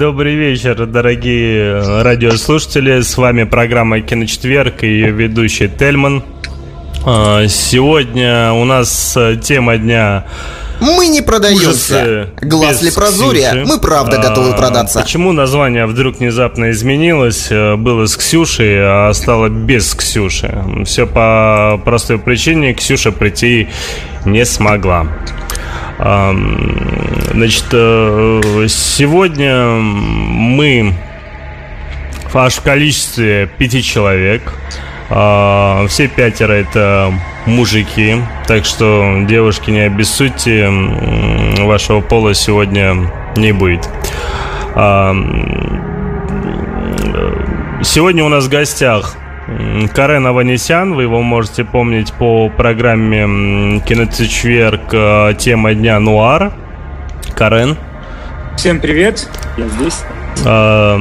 Добрый вечер, дорогие радиослушатели. С вами программа «Киночетверг» и ее ведущий Тельман. А, сегодня у нас э, тема дня мы не продаемся. Глаз ли прозория, мы правда а, готовы продаться. Почему название вдруг внезапно изменилось? Э, было с Ксюшей, а стало без Ксюши. Все по простой причине. Ксюша прийти не смогла. Значит, э, сегодня мы аж в количестве пяти человек. А, все пятеро это мужики, так что девушки не обессудьте, вашего пола сегодня не будет. Сегодня у нас в гостях Карен Аванесян, вы его можете помнить по программе «Киноцечверк. Э, тема дня Нуар». Карен. Всем привет, я здесь. А,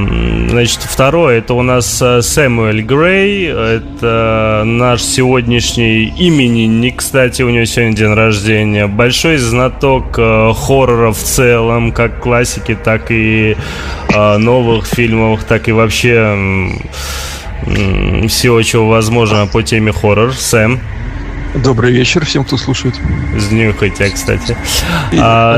значит, второе, это у нас э, Сэмюэль Грей, это наш сегодняшний именинник, кстати, у него сегодня день рождения. Большой знаток э, хоррора в целом, как классики, так и новых фильмов, так и вообще всего, чего возможно по теме хоррор. Сэм. Добрый вечер всем, кто слушает. Знюхайте, кстати. И, а,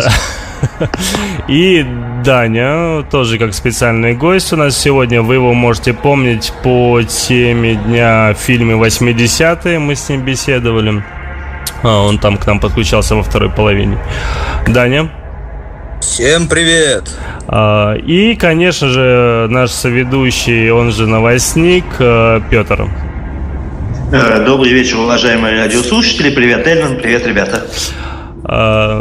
и Даня, тоже как специальный гость у нас сегодня. Вы его можете помнить по теме дня в фильме 80-е. Мы с ним беседовали. А, он там к нам подключался во второй половине. Даня. Всем привет! А, и, конечно же, наш соведущий, он же новостник, э, Петр. Э, добрый вечер, уважаемые радиослушатели. Привет, Эльман. Привет, ребята. А,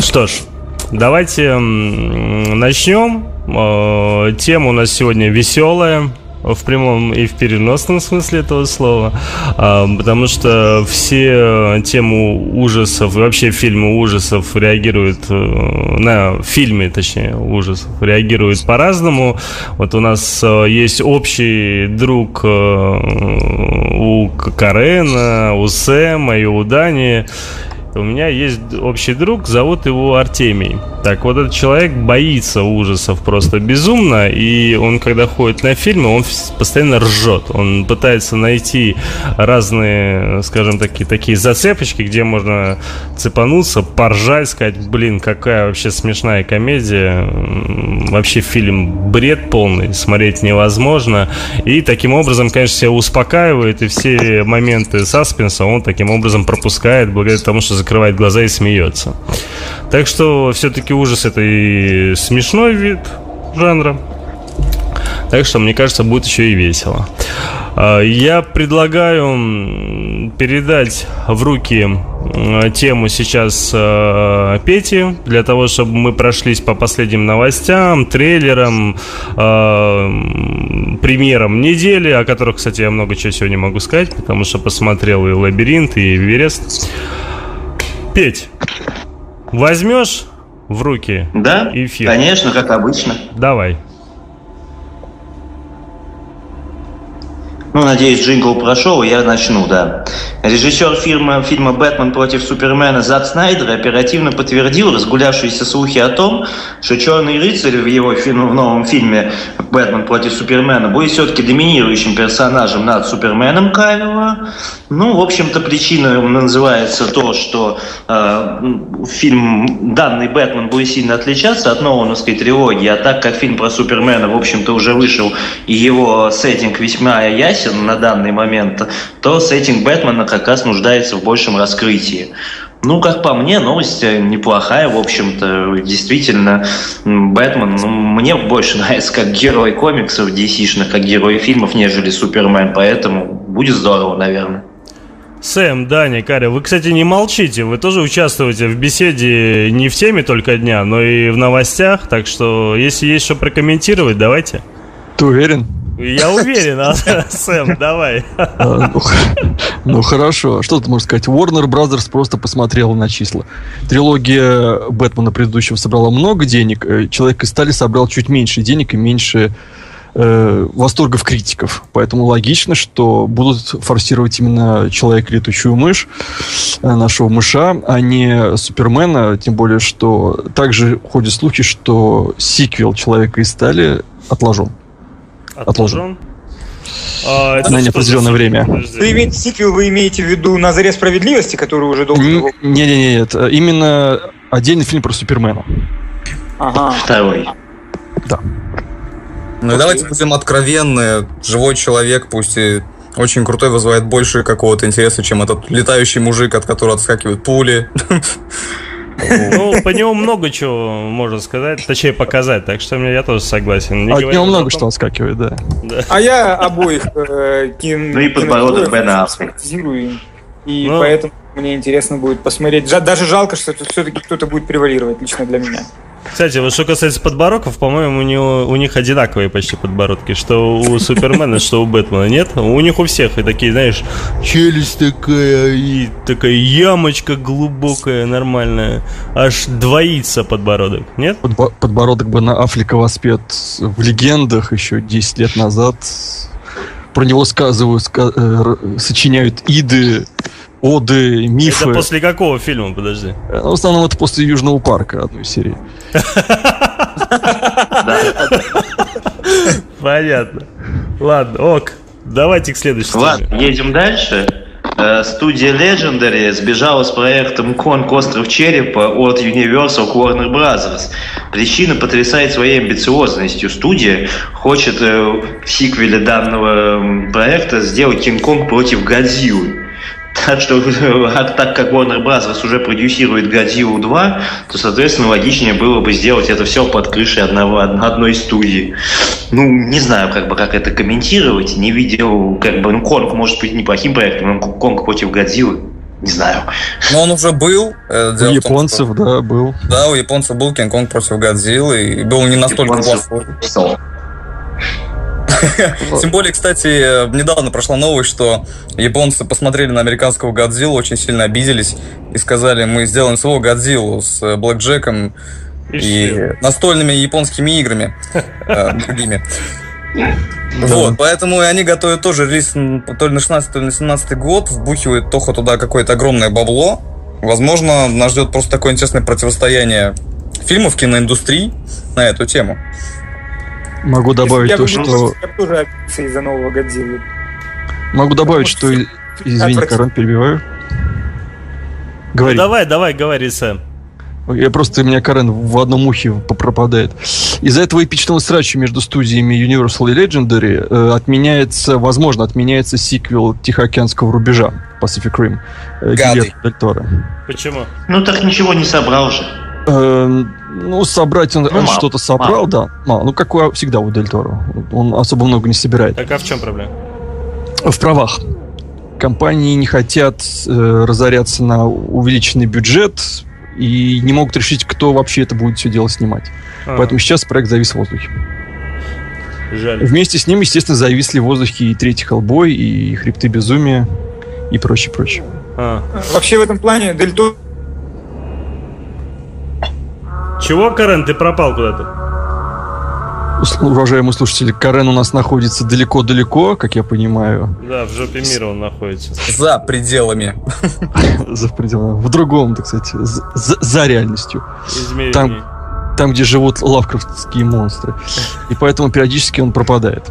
что ж, давайте начнем. Э, тема у нас сегодня веселая в прямом и в переносном смысле этого слова, а, потому что все темы ужасов и вообще фильмы ужасов реагируют э, на фильмы, точнее, ужасов реагируют по-разному. Вот у нас э, есть общий друг э, у Карена, у Сэма и у Дани, у меня есть общий друг, зовут его Артемий. Так вот, этот человек боится ужасов просто безумно, и он, когда ходит на фильмы, он постоянно ржет. Он пытается найти разные, скажем, такие, такие зацепочки, где можно цепануться, поржать, сказать, блин, какая вообще смешная комедия. Вообще фильм бред полный, смотреть невозможно. И таким образом, конечно, себя успокаивает, и все моменты саспенса он таким образом пропускает, благодаря тому, что закрывает глаза и смеется. Так что все-таки ужас это и смешной вид жанра. Так что, мне кажется, будет еще и весело. А, я предлагаю передать в руки тему сейчас э, Пети, для того, чтобы мы прошлись по последним новостям, трейлерам, э, премьерам недели, о которых, кстати, я много чего сегодня могу сказать, потому что посмотрел и «Лабиринт», и «Эверест». Петь, возьмешь в руки да, эфир? конечно, как обычно. Давай. Ну, надеюсь, джингл прошел, и я начну, да. Режиссер фильма, фильма «Бэтмен против Супермена» Зак Снайдер оперативно подтвердил разгулявшиеся слухи о том, что «Черный рыцарь» в его в новом фильме «Бэтмен против Супермена» будет все-таки доминирующим персонажем над Суперменом Кавилла. Ну, в общем-то, причина называется то, что э, фильм, данный «Бэтмен» будет сильно отличаться от Нолановской трилогии, а так как фильм про Супермена, в общем-то, уже вышел, и его сеттинг весьма ясен на данный момент, то сеттинг Бэтмена как раз нуждается в большем раскрытии. Ну, как по мне, новость неплохая, в общем-то. Действительно, Бэтмен, ну, мне больше нравится как герой комиксов DC-шных, как герой фильмов, нежели Супермен, поэтому будет здорово, наверное. Сэм, Даня, Каря, вы, кстати, не молчите, вы тоже участвуете в беседе не в теме только дня, но и в новостях, так что если есть что прокомментировать, давайте. Ты уверен? Я уверен, а, Сэм, давай. А, ну, ну хорошо, что ты можешь сказать? Warner Brothers просто посмотрела на числа. Трилогия Бэтмена предыдущего собрала много денег, э, Человек из стали собрал чуть меньше денег и меньше э, восторгов критиков. Поэтому логично, что будут форсировать именно Человек-летучую мышь, э, нашего мыша, а не Супермена. Тем более, что также ходят слухи, что сиквел Человека из стали отложен. Отложен? А, на неопределенное время. Вы имеете сиквел, вы имеете в виду «На заре справедливости», который уже долго... Не-не-не, нет. именно отдельный фильм про Супермена. Ага. Второй. Да. Ну и давайте будем откровенны. Живой человек, пусть и очень крутой, вызывает больше какого-то интереса, чем этот летающий мужик, от которого отскакивают пули. Ну, по нему много чего можно сказать, точнее показать, так что я тоже согласен. От него много что отскакивает, да. А я обоих э, Ну и подбородок Бена. И ну. поэтому мне интересно будет посмотреть. Даже жалко, что тут все-таки кто-то будет превалировать лично для меня. Кстати, вот что касается подбородков, по-моему, у, у них одинаковые почти подбородки. Что у Супермена, что у Бэтмена. Нет? У них у всех и такие, знаешь, челюсть такая, и такая ямочка глубокая, нормальная. Аж двоится подбородок. Нет? Подбо- подбородок бы на Афлика воспет в легендах еще 10 лет назад. Про него сказывают, ска- э, сочиняют иды оды, мифы. Это после какого фильма, подожди? Э, ну, в основном это после Южного парка одной серии. Понятно. Ладно, ок. Давайте к следующему. Ладно, едем дальше. Э, студия Legendary сбежала с проектом Конг Остров Черепа от Universal к Warner Bros. Причина потрясает своей амбициозностью. Студия хочет э, в сиквеле данного проекта сделать Кинг-Конг против Годзиллы. Так что, так как Warner Bros. уже продюсирует Годзиллу 2, то, соответственно, логичнее было бы сделать это все под крышей одного, одной студии. Ну, не знаю, как бы, как это комментировать. Не видел, как бы, ну, Конг может быть неплохим проектом, но Конг против Годзиллы не знаю. Но он уже был. Э, у японцев, том, что... да, был. Да, у японцев был Кинг-Конг против Годзиллы, и был не настолько плохой. Тем более, кстати, недавно прошла новость, что японцы посмотрели на американского Годзиллу, очень сильно обиделись и сказали, мы сделаем своего Годзиллу с Блэк Джеком и настольными японскими играми э, другими. Вот, поэтому и они готовят тоже релиз то ли на 16, то ли на 17 год, вбухивают Тохо туда какое-то огромное бабло. Возможно, нас ждет просто такое интересное противостояние фильмов, киноиндустрии на эту тему. Могу добавить то, что... Я тоже из-за нового Годзиллы. Могу добавить, что... Извини, Карен, перебиваю. Говори. Ну, давай, давай, говори, Сэм. Я просто, у меня Карен в одном ухе пропадает. Из-за этого эпичного срача между студиями Universal и Legendary э, отменяется, возможно, отменяется сиквел Тихоокеанского рубежа Pacific Rim. Э, Торо. Почему? Ну так ничего не собрал же. Э, ну, собрать он, ну, он что-то собрал, мало. да. Мало. Ну, как всегда у Дель Торо. Он особо много не собирает. Так а в чем проблема? В правах. Компании не хотят э, разоряться на увеличенный бюджет и не могут решить, кто вообще это будет все дело снимать. А. Поэтому сейчас проект завис в воздухе. Жаль. Вместе с ним, естественно, зависли в воздухе и третий Хеллбой, и Хребты Безумия, и прочее, прочее. А. Вообще в этом плане Дель Торо чего, Карен, ты пропал куда-то? Уважаемые слушатели, Карен у нас находится далеко-далеко, как я понимаю. Да, в жопе мира он находится. За пределами. За пределами. В другом, так сказать, за, за реальностью. Измерение. Там, там, где живут лавкрафтские монстры. И поэтому периодически он пропадает.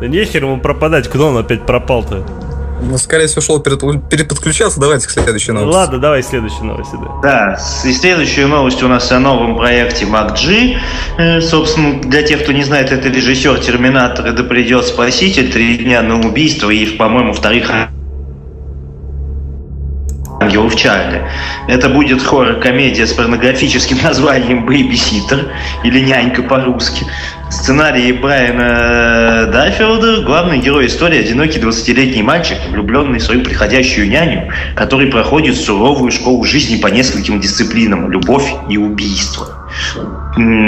Да нехер ему пропадать, куда он опять пропал-то? Ну, скорее всего, шел переподключаться. Давайте к следующей новости. Ладно, давай следующей новости, да. Да, и следующая новость у нас о новом проекте MacG. Э, собственно, для тех, кто не знает, это режиссер Терминатора, да придет Спаситель, три дня на убийство и, по-моему, вторых ангелов Чарли. Это будет хоррор-комедия с порнографическим названием «Бэйбиситер» или «Нянька» по-русски. Сценарий Брайана Даффилда, главный герой истории – одинокий 20-летний мальчик, влюбленный в свою приходящую няню, который проходит суровую школу жизни по нескольким дисциплинам – любовь и убийство.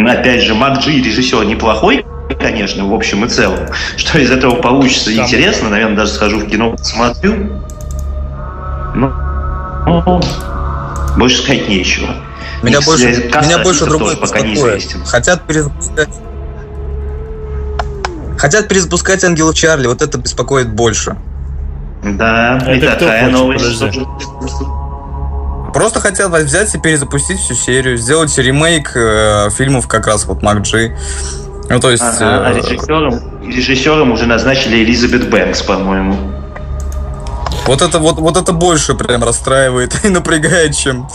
Опять же, Мак Джи режиссер неплохой, конечно, в общем и целом. Что из этого получится, Там. интересно. Наверное, даже схожу в кино, посмотрю. Ну, ну, больше сказать нечего. Меня Их больше, меня больше другой пока неизвестен. Хотят перезапускать Хотят перезапускать Ангела Чарли, вот это беспокоит больше. Да, это и такая новость. Просто хотят взять и перезапустить всю серию, сделать ремейк э, фильмов как раз вот Мак Джи. Ну, то есть... Ага, э, а режиссером, режиссером уже назначили Элизабет Бэнкс, по-моему. Вот это вот, вот это больше прям расстраивает и напрягает, чем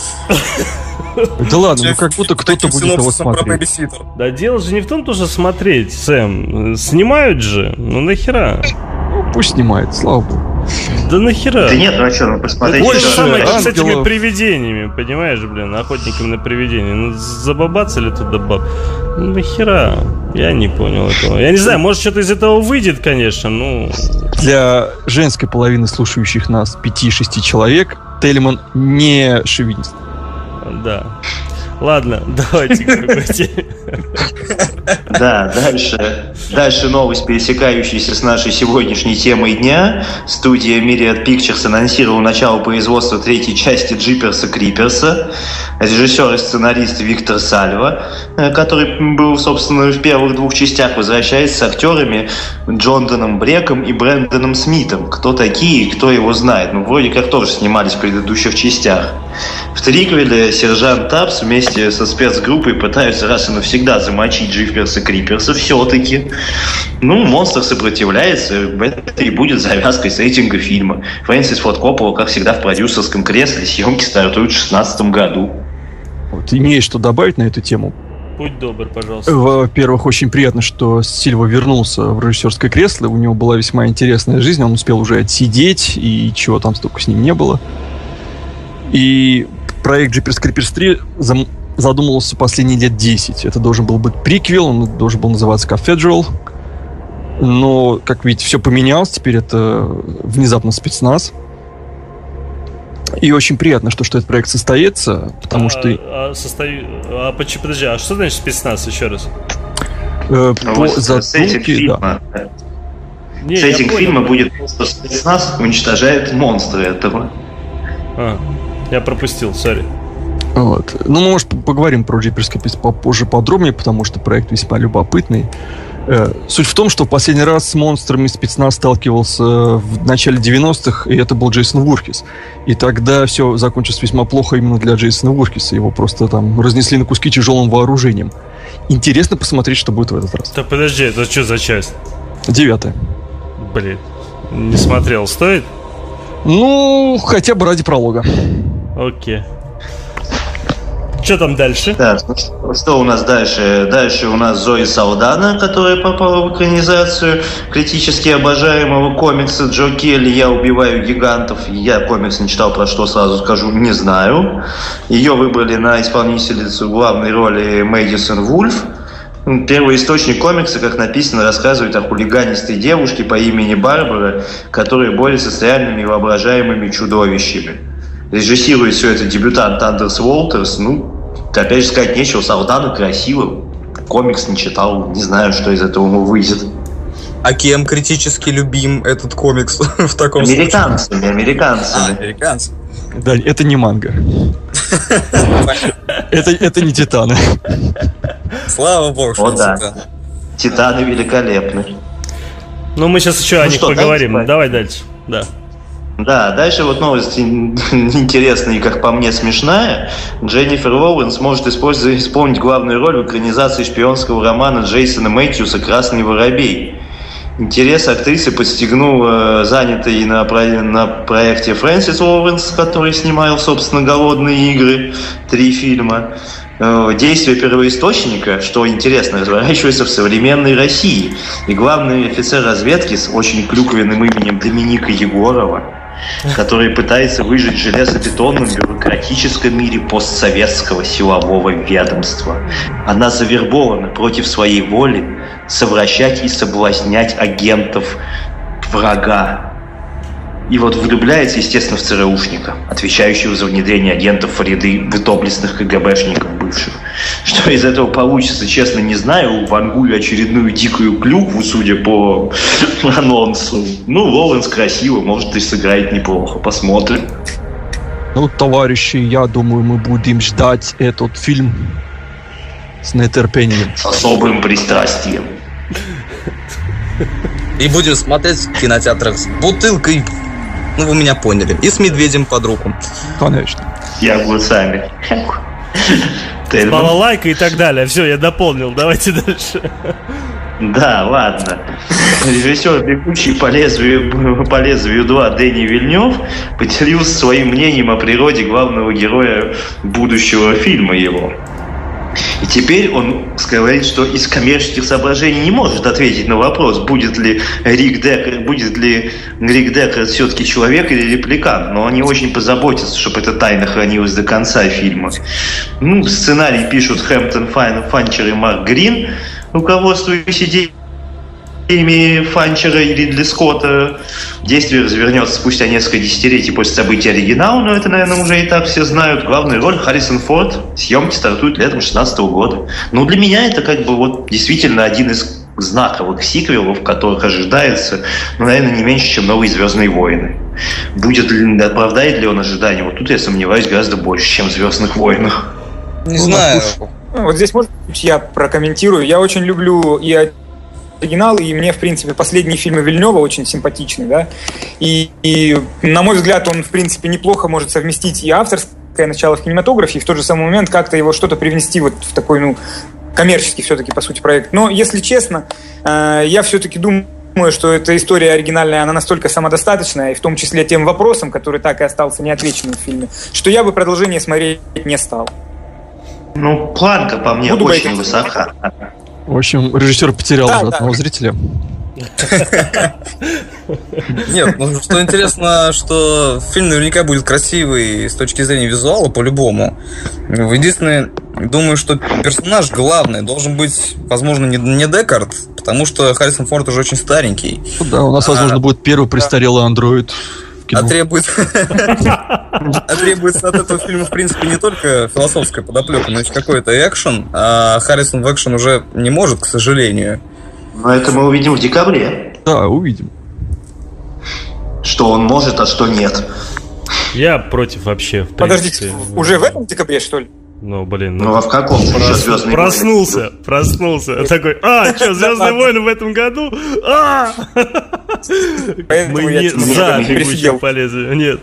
да ладно, ну как будто кто-то будет его смотреть. Да дело же не в том, тоже смотреть, Сэм. Снимают же, ну нахера? Ну, пусть снимает, слава богу. Да нахера? Да нет, ну а что, ну посмотрите. Больше самое, как с этими привидениями, понимаешь, блин, охотниками на привидения. Ну забабаться туда баб? Ну нахера? Я не понял этого. Я не знаю, может что-то из этого выйдет, конечно, ну... Для женской половины слушающих нас 5-6 человек Тельман не шовинист. Да. Ладно, давайте Да, дальше. Дальше новость, пересекающаяся с нашей сегодняшней темой дня. Студия Myriad Pictures анонсировала начало производства третьей части Джиперса Криперса. Режиссер и сценарист Виктор Сальва, э, который был, собственно, в первых двух частях, возвращается с актерами Джонданом Бреком и Брэндоном Смитом. Кто такие, кто его знает. Ну, вроде как тоже снимались в предыдущих частях. В триквеле сержант Тапс вместе со спецгруппой пытаются раз и навсегда замочить Джифперса Криперса все-таки. Ну, монстр сопротивляется, это и будет завязкой рейтинга фильма. Фрэнсис Форд Коппола, как всегда, в продюсерском кресле, съемки стартуют в 2016 году. Вот, имеешь что добавить на эту тему? Будь добр, пожалуйста. Во-первых, очень приятно, что Сильва вернулся в режиссерское кресло. У него была весьма интересная жизнь. Он успел уже отсидеть, и чего там столько с ним не было. И проект Jeepers Creepers 3 зам задумывался последние лет 10. Это должен был быть приквел, он должен был называться Cathedral. Но, как видите, все поменялось. Теперь это внезапно спецназ. И очень приятно, что, что этот проект состоится, потому а, что... А, состои... а, подожди, а что значит спецназ еще раз? Э, ну, по задумке, да. Не, Сеттинг фильма будет просто спецназ уничтожает монстры этого. А. Я пропустил, сори. Вот. Ну, мы, может, поговорим про Jeepers попозже подробнее, потому что проект весьма любопытный. Э, суть в том, что в последний раз с монстрами спецназ сталкивался в начале 90-х, и это был Джейсон Вуркис. И тогда все закончилось весьма плохо именно для Джейсона Вуркиса. Его просто там разнесли на куски тяжелым вооружением. Интересно посмотреть, что будет в этот раз. Да подожди, это что за часть? Девятая. Блин, не смотрел. Стоит? Ну, хотя бы ради пролога. Окей. Что там дальше? Да, что у нас дальше? Дальше у нас Зои Салдана, которая попала в экранизацию критически обожаемого комикса Джо Келли «Я убиваю гигантов». Я комикс не читал, про что сразу скажу, не знаю. Ее выбрали на исполнительницу главной роли Мэдисон Вульф. Первый источник комикса, как написано, рассказывает о хулиганистой девушке по имени Барбара, которая борется с реальными воображаемыми чудовищами. Режиссирует все это дебютант Андерс Уолтерс. Ну, опять же сказать нечего, Салдана красиво. Комикс не читал, не знаю, что из этого ему выйдет. А кем критически любим этот комикс в таком американцами, случае? Американцами, а, американцами. Да, это не манга. это, это не Титаны. Слава богу, что да. Титаны великолепны. Ну, мы сейчас еще ну о них что, поговорим. Давай дальше. Да. Да, дальше вот новость интересная и, как по мне, смешная. Дженнифер Лоуренс может исполнить главную роль в экранизации шпионского романа Джейсона Мэтьюса «Красный воробей». Интерес актрисы подстегнул э, занятый на, на проекте Фрэнсис Лоуренс, который снимал, собственно, «Голодные игры», три фильма. Э, действие первоисточника, что интересно, разворачивается в современной России. И главный офицер разведки с очень клюквенным именем Доминика Егорова – который пытается выжить в железобетонном бюрократическом мире постсоветского силового ведомства. Она завербована против своей воли совращать и соблазнять агентов врага, и вот влюбляется, естественно, в ЦРУшника, отвечающего за внедрение агентов в ряды доблестных КГБшников бывших. Что из этого получится, честно, не знаю. Вангую очередную дикую клюкву, судя по анонсу. Ну, Лоуренс красиво, может, и сыграет неплохо. Посмотрим. Ну, товарищи, я думаю, мы будем ждать этот фильм с нетерпением. С особым пристрастием. И будем смотреть в кинотеатрах с бутылкой ну, вы меня поняли. И с медведем под руку. Конечно. И огурцами. Балалайка и так далее. Все, я дополнил. Давайте дальше. Да, ладно. Режиссер «Бегущий по лезвию, по лезвию 2» Дэнни Вильнев поделился своим мнением о природе главного героя будущего фильма его. И теперь он говорит, что из коммерческих соображений не может ответить на вопрос, будет ли Рик Деккер, будет ли Рик Деккер все-таки человек или репликант. Но они очень позаботятся, чтобы эта тайна хранилась до конца фильма. Ну, сценарий пишут Хэмптон Файн, Фанчер и Марк Грин, руководствующие ими Фанчера и Ридли Скотта. Действие развернется спустя несколько десятилетий после событий оригинала, но это, наверное, уже и так все знают. Главную роль Харрисон Форд. Съемки стартуют летом 16 года. Ну, для меня это как бы вот действительно один из знаковых сиквелов, которых ожидается, ну, наверное, не меньше, чем «Новые Звездные войны». Будет ли, оправдает ли он ожидания? Вот тут я сомневаюсь гораздо больше, чем в «Звездных войнах». Не знаю. Ну, вот здесь, может быть, я прокомментирую. Я очень люблю и оригинал, и мне, в принципе, последние фильмы Вильнева очень симпатичны, да, и, и, на мой взгляд, он, в принципе, неплохо может совместить и авторское начало в кинематографе, и в тот же самый момент как-то его что-то привнести вот в такой, ну, коммерческий все-таки, по сути, проект. Но, если честно, э, я все-таки Думаю, что эта история оригинальная, она настолько самодостаточная, и в том числе тем вопросом, который так и остался неотвеченным в фильме, что я бы продолжение смотреть не стал. Ну, планка по мне Буду очень высока. В общем, режиссер потерял да, уже да. одного зрителя. Нет, ну что интересно, что фильм наверняка будет красивый с точки зрения визуала по-любому. Единственное, думаю, что персонаж главный должен быть, возможно, не, не Декард, потому что Харрисон Форд уже очень старенький. Да, у нас, возможно, а, будет первый престарелый андроид кино. А требуется, а требуется от этого фильма, в принципе, не только философская подоплека, но и какой-то экшен. А Харрисон в экшен уже не может, к сожалению. Но это мы увидим в декабре. Да, увидим. Что он может, а что нет. Я против вообще. В Подождите, уже в этом декабре, что ли? Ну, блин. Ну, ну а в каком? Прос... Проснулся, войны? проснулся. Такой, а, что, Звездные войны в этом году? А! Мы не за бегущих по лезвию, нет.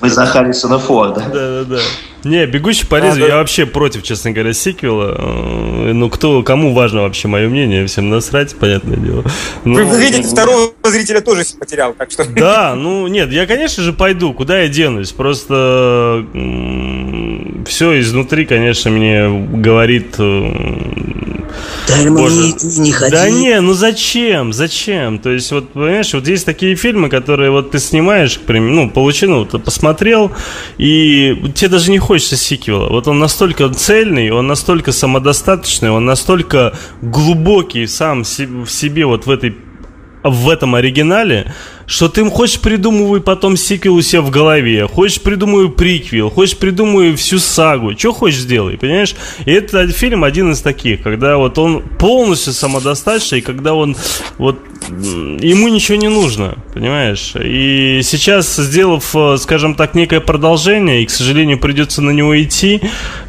Мы за Харрисона Форда. Да, да, да. Не, «Бегущий по лезвию» а, да. я вообще против, честно говоря, сиквела. Э, ну, кто, кому важно вообще мое мнение, всем насрать, понятное дело. Но... Вы, вы видите, второго зрителя тоже потерял, так что... Да, ну, нет, я, конечно же, пойду, куда я денусь, просто все изнутри, конечно, мне говорит... Э, да, Боже, не, не ходи. Да не, ну зачем, зачем? То есть, вот, понимаешь, вот есть такие фильмы, которые вот ты снимаешь, к примеру, ну, получил, ну, ты посмотрел, и тебе даже не хочется сиквела. Вот он настолько цельный, он настолько самодостаточный, он настолько глубокий сам в себе вот в этой в этом оригинале, что ты хочешь придумывай потом сиквел у себя в голове, хочешь придумывай приквел, хочешь придумывай всю сагу, что хочешь сделай, понимаешь? И этот фильм один из таких, когда вот он полностью самодостаточный, когда он вот ему ничего не нужно, понимаешь? И сейчас, сделав, э, скажем так, некое продолжение, и, к сожалению, придется на него идти,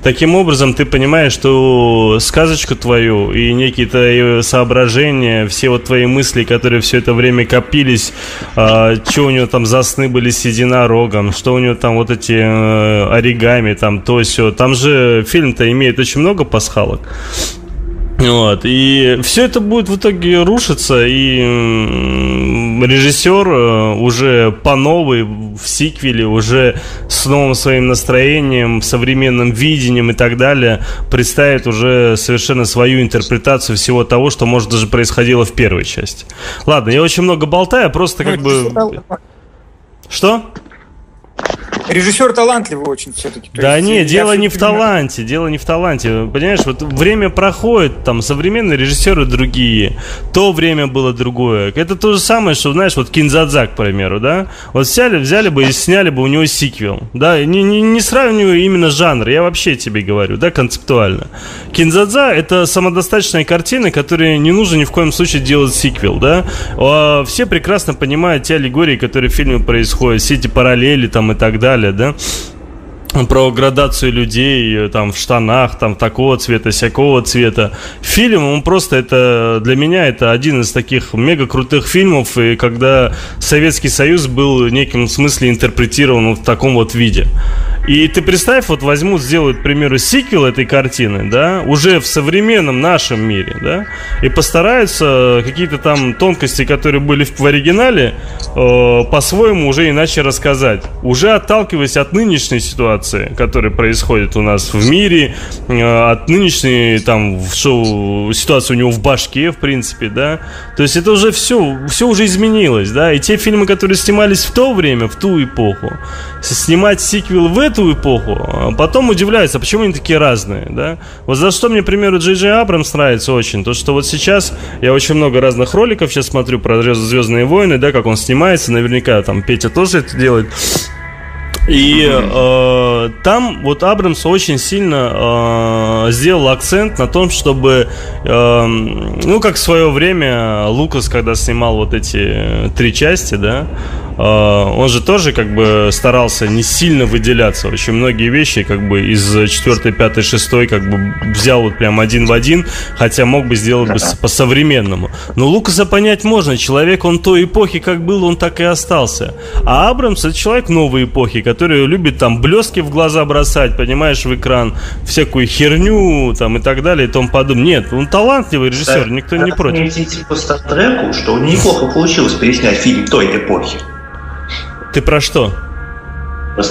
таким образом ты понимаешь, что сказочку твою и некие твои соображения, все вот твои мысли, которые все это время копились, а, что у него там за сны были с единорогом, что у него там вот эти э, оригами, там то все. Там же фильм-то имеет очень много пасхалок. Вот, и все это будет в итоге рушиться, и режиссер э, уже по новой в сиквеле, уже с новым своим настроением, современным видением и так далее, представит уже совершенно свою интерпретацию всего того, что, может, даже происходило в первой части. Ладно, я очень много болтаю, просто как ну, бы... Что? Режиссер талантливый очень все-таки. Да есть, не, дело не в таланте, дело не в таланте. Понимаешь, вот время проходит, там современные режиссеры другие, то время было другое. Это то же самое, что, знаешь, вот Кинзадза, к примеру, да? Вот взяли, взяли бы и сняли бы у него сиквел, да? Не, не, не сравниваю именно жанр, я вообще тебе говорю, да, концептуально. Кинзадза — это самодостаточная картина, которой не нужно ни в коем случае делать сиквел, да? А все прекрасно понимают те аллегории, которые в фильме происходят, все эти параллели там и так далее далее, да, про градацию людей там в штанах, там такого цвета, всякого цвета. Фильм, он просто это, для меня это один из таких мега крутых фильмов, и когда Советский Союз был в неком смысле интерпретирован в таком вот виде. И ты представь, вот возьмут, сделают, к примеру, сиквел этой картины, да, уже в современном нашем мире, да, и постараются какие-то там тонкости, которые были в, в оригинале, э, по-своему уже иначе рассказать. Уже отталкиваясь от нынешней ситуации, которая происходит у нас в мире, э, от нынешней там шоу, ситуации у него в башке, в принципе, да. То есть это уже все, все уже изменилось, да. И те фильмы, которые снимались в то время, в ту эпоху, снимать сиквел в эту эпоху, а потом удивляется, почему они такие разные, да? Вот за что мне, к примеру, Джей Джей Абрамс нравится очень, то что вот сейчас я очень много разных роликов сейчас смотрю про Звездные войны, да, как он снимается, наверняка там Петя тоже это делает. И э, там вот Абрамс очень сильно э, сделал акцент на том, чтобы, э, ну, как в свое время Лукас, когда снимал вот эти три части, да, он же тоже как бы старался не сильно выделяться. Очень многие вещи как бы из 4, 5, 6 как бы взял вот прям один в один, хотя мог бы сделать бы по-современному. Но Лукаса понять можно. Человек, он той эпохи как был, он так и остался. А Абрамс это человек новой эпохи, который любит там блески в глаза бросать, понимаешь, в экран, всякую херню там и так далее и тому подобное. Нет, он талантливый режиссер, да, никто не против. По Стартреку, что у него неплохо получилось переснять фильм той эпохи. Ты про что? Про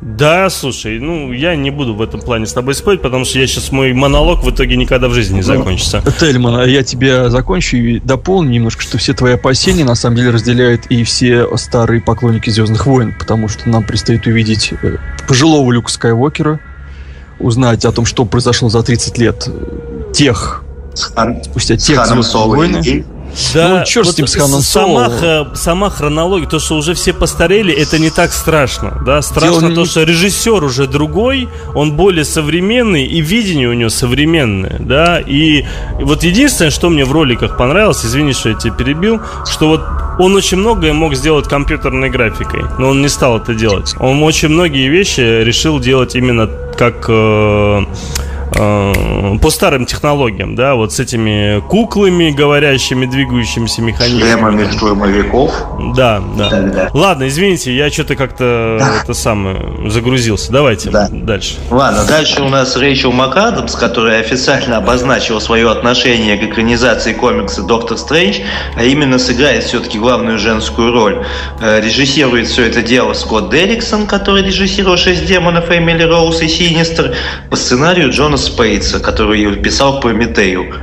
Да, слушай, ну я не буду в этом плане с тобой спорить, потому что я сейчас мой монолог в итоге никогда в жизни не ну, закончится. Тельман, а я тебя закончу и дополню немножко, что все твои опасения на самом деле разделяют и все старые поклонники Звездных войн, потому что нам предстоит увидеть э, пожилого Люка Скайуокера, узнать о том, что произошло за 30 лет тех, спустя тех Звездных войн. Да, ну, черт вот с ним, с Ханом сама, сама хронология, то, что уже все постарели, это не так страшно. Да? Страшно Дело то, не... что режиссер уже другой, он более современный, и видение у него современное. Да? И вот единственное, что мне в роликах понравилось, извини, что я тебя перебил, что вот он очень многое мог сделать компьютерной графикой, но он не стал это делать. Он очень многие вещи решил делать именно как... Э, по старым технологиям, да, вот с этими куклами, говорящими, двигающимися механизмами. Шлемами штурмовиков. Да, да. да. Ладно, извините, я что-то как-то да. это самое загрузился. Давайте да. дальше. Ладно, дальше у нас Рэйчел МакАдамс, которая официально обозначила свое отношение к экранизации комикса «Доктор Стрэндж», а именно сыграет все-таки главную женскую роль. Э, режиссирует все это дело Скотт Дерриксон, который режиссировал «Шесть демонов», Эмили Роуз и Синистер, по сценарию Джона Спейтса, который писал Прометею.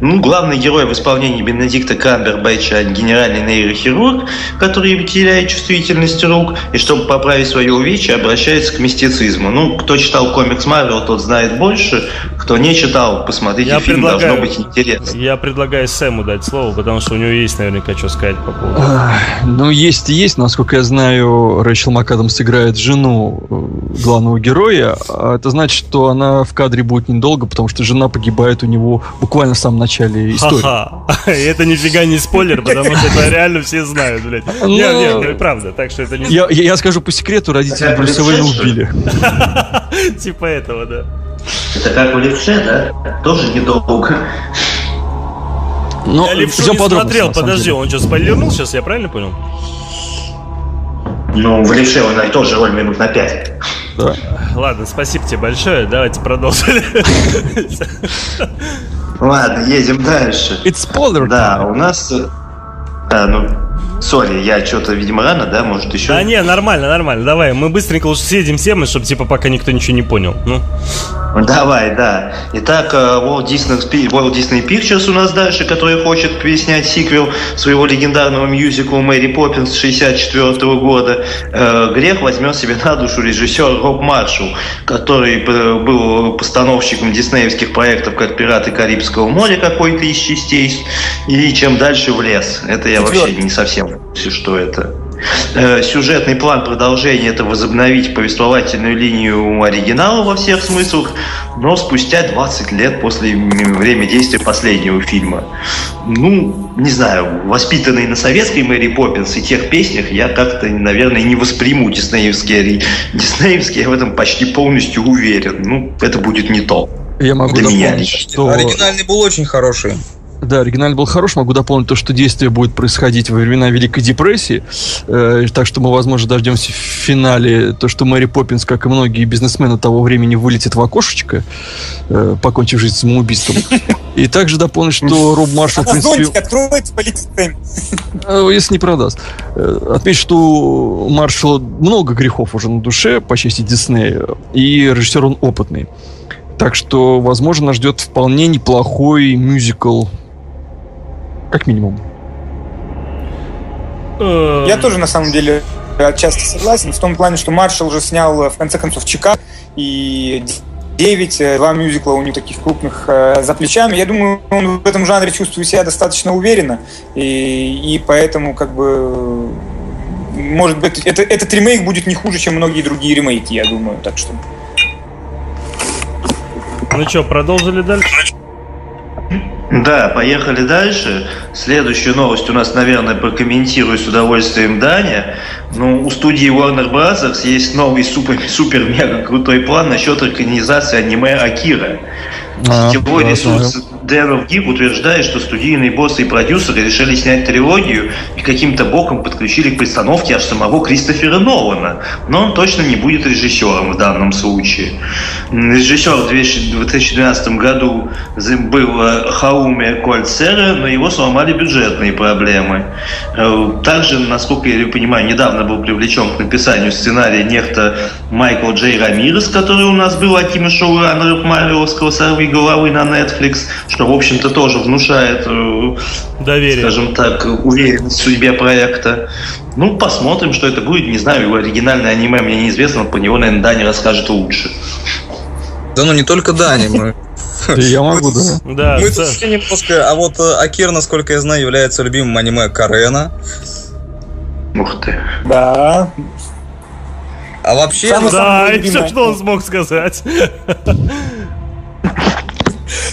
Ну, главный герой в исполнении Бенедикта Камбербэтча – генеральный нейрохирург, который теряет чувствительность рук, и чтобы поправить свое увечье, обращается к мистицизму. Ну, кто читал комикс Марвел, тот знает больше. Кто не читал, посмотрите я фильм, должно быть интересно. Я предлагаю Сэму дать слово, потому что у него есть наверняка что сказать по поводу. Ну, есть и есть. Насколько я знаю, Рэйчел МакАдамс сыграет жену э, главного героя. А это значит, что она в кадре будет недолго, потому что жена погибает у него буквально в самом начале истории. Ха-ха. Это нифига не спойлер, потому что это реально все знают, блядь. Ну, нет, нет, ну, правда, так что это не... Я, я скажу по секрету, родители Брюса Уэйна убили. Типа этого, да. Это как в левше, да? Тоже недолго. Но я левшу не смотрел, подожди, он что, спойлернул сейчас, я правильно понял? Ну, в левше он тоже роль минут на пять. Да. Ладно, спасибо тебе большое. Давайте продолжим. Ладно, едем дальше. It's spoiler Да, у нас... А, ну, Сори, я что-то, видимо, рано, да? Может, еще? Да не, нормально, нормально. Давай, мы быстренько уж съедем все мы, чтобы, типа, пока никто ничего не понял. Ну. Давай, да. Итак, э, Walt Disney, Walt Disney Pictures у нас дальше, который хочет переснять сиквел своего легендарного мюзикла «Мэри Поппинс» 64 года. Э, грех возьмет себе на душу режиссер Роб Маршалл, который был постановщиком диснеевских проектов, как «Пираты Карибского моря» какой-то из частей, и «Чем дальше в лес». Это я вообще не совсем в курсе, что это. Э, сюжетный план продолжения – это возобновить повествовательную линию оригинала во всех смыслах, но спустя 20 лет после время действия последнего фильма. Ну, не знаю, воспитанный на советской Мэри Поппинс и тех песнях, я как-то, наверное, не восприму диснеевские. Диснеевские я в этом почти полностью уверен. Ну, это будет не то. Я могу Для меня что... Оригинальный был очень хороший. Да, оригинальный был хорош. Могу дополнить то, что действие будет происходить во времена Великой депрессии. Э, так что мы, возможно, дождемся в финале то, что Мэри Поппинс, как и многие бизнесмены того времени, вылетит в окошечко, э, покончив жизнь самоубийством. И также дополнить, что Роб Маршалл, откроется полицейским. Э, если не продаст. Э, отметить, что у Маршалла много грехов уже на душе, по части Диснея, и режиссер он опытный. Так что, возможно, нас ждет вполне неплохой мюзикл как минимум. Я тоже, на самом деле, отчасти согласен. В том плане, что Маршал уже снял, в конце концов, Чикаго и 9, э, два мюзикла у него таких крупных э, за плечами. Я думаю, он в этом жанре чувствует себя достаточно уверенно. И, и поэтому, как бы, может быть, это, этот ремейк будет не хуже, чем многие другие ремейки, я думаю. Так что... Ну что, продолжили дальше? Да, поехали дальше. Следующую новость у нас, наверное, прокомментирую с удовольствием Даня. Ну, у студии Warner Bros. есть новый супер-мега крутой план насчет организации аниме Акира. А, Сетевой да, ресурс Dev Geek утверждает, что студийные боссы и продюсеры решили снять трилогию и каким-то боком подключили к постановке аж самого Кристофера Нолана. Но он точно не будет режиссером в данном случае. Режиссер в 2012 году был э, Хауме Кольцера, но его сломали бюджетные проблемы. Э, также, насколько я понимаю, недавно был привлечен к написанию сценария некто Майкл Джей Рамирес, который у нас был одним из шоураннеров Марвеловского «Сорви головы» на Netflix, что, в общем-то, тоже внушает, э, Доверие. скажем так, уверенность в судьбе проекта. Ну, посмотрим, что это будет. Не знаю, его оригинальное аниме мне неизвестно, по него, наверное, Дани расскажет лучше. Да ну не только Дани, мы я могу, да. Да. Мы тут немножко, а вот э, Акир, насколько я знаю, является любимым аниме Карена. Ух ты. Да. А вообще... Да, и все, что он смог сказать.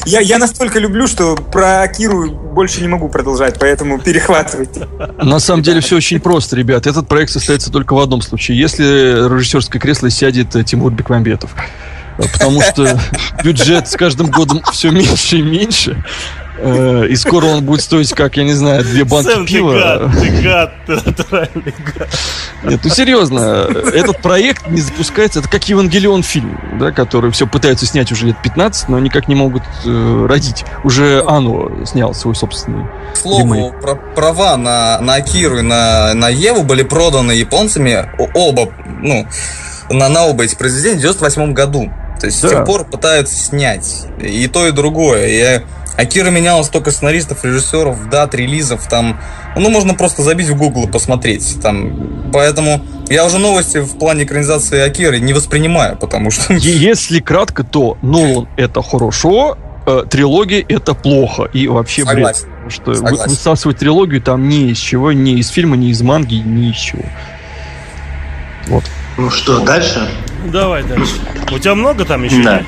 Я, я настолько люблю, что про Акиру больше не могу продолжать, поэтому перехватывайте. На самом деле все очень просто, ребят. Этот проект состоится только в одном случае. Если режиссерское кресло сядет Тимур Бекмамбетов. Потому что бюджет с каждым годом все меньше и меньше. Э, и скоро он будет стоить, как, я не знаю, две банки Сэм, пива. Ты гад, ты гад, натуральный гад. Нет, ну серьезно, этот проект не запускается, это как Евангелион фильм, да, который все пытаются снять уже лет 15, но никак не могут э, родить. Уже Ану снял свой собственный К слову, про права на, на Акиру и на, на Еву были проданы японцами оба, ну, на, на оба эти произведения в 98 году. То есть да. с тех пор пытаются снять и то, и другое. Я Акира меняла столько сценаристов, режиссеров, дат, релизов, там, ну, можно просто забить в Google и посмотреть, там, поэтому я уже новости в плане экранизации Акиры не воспринимаю, потому что... Если кратко, то Нолан это хорошо, э, трилогия это плохо, и вообще, Согласен. бред, что Согласен. высасывать трилогию там ни из чего, ни из фильма, ни из манги, ни из чего. Вот. Ну что, дальше? Давай дальше. У тебя много там еще? Да.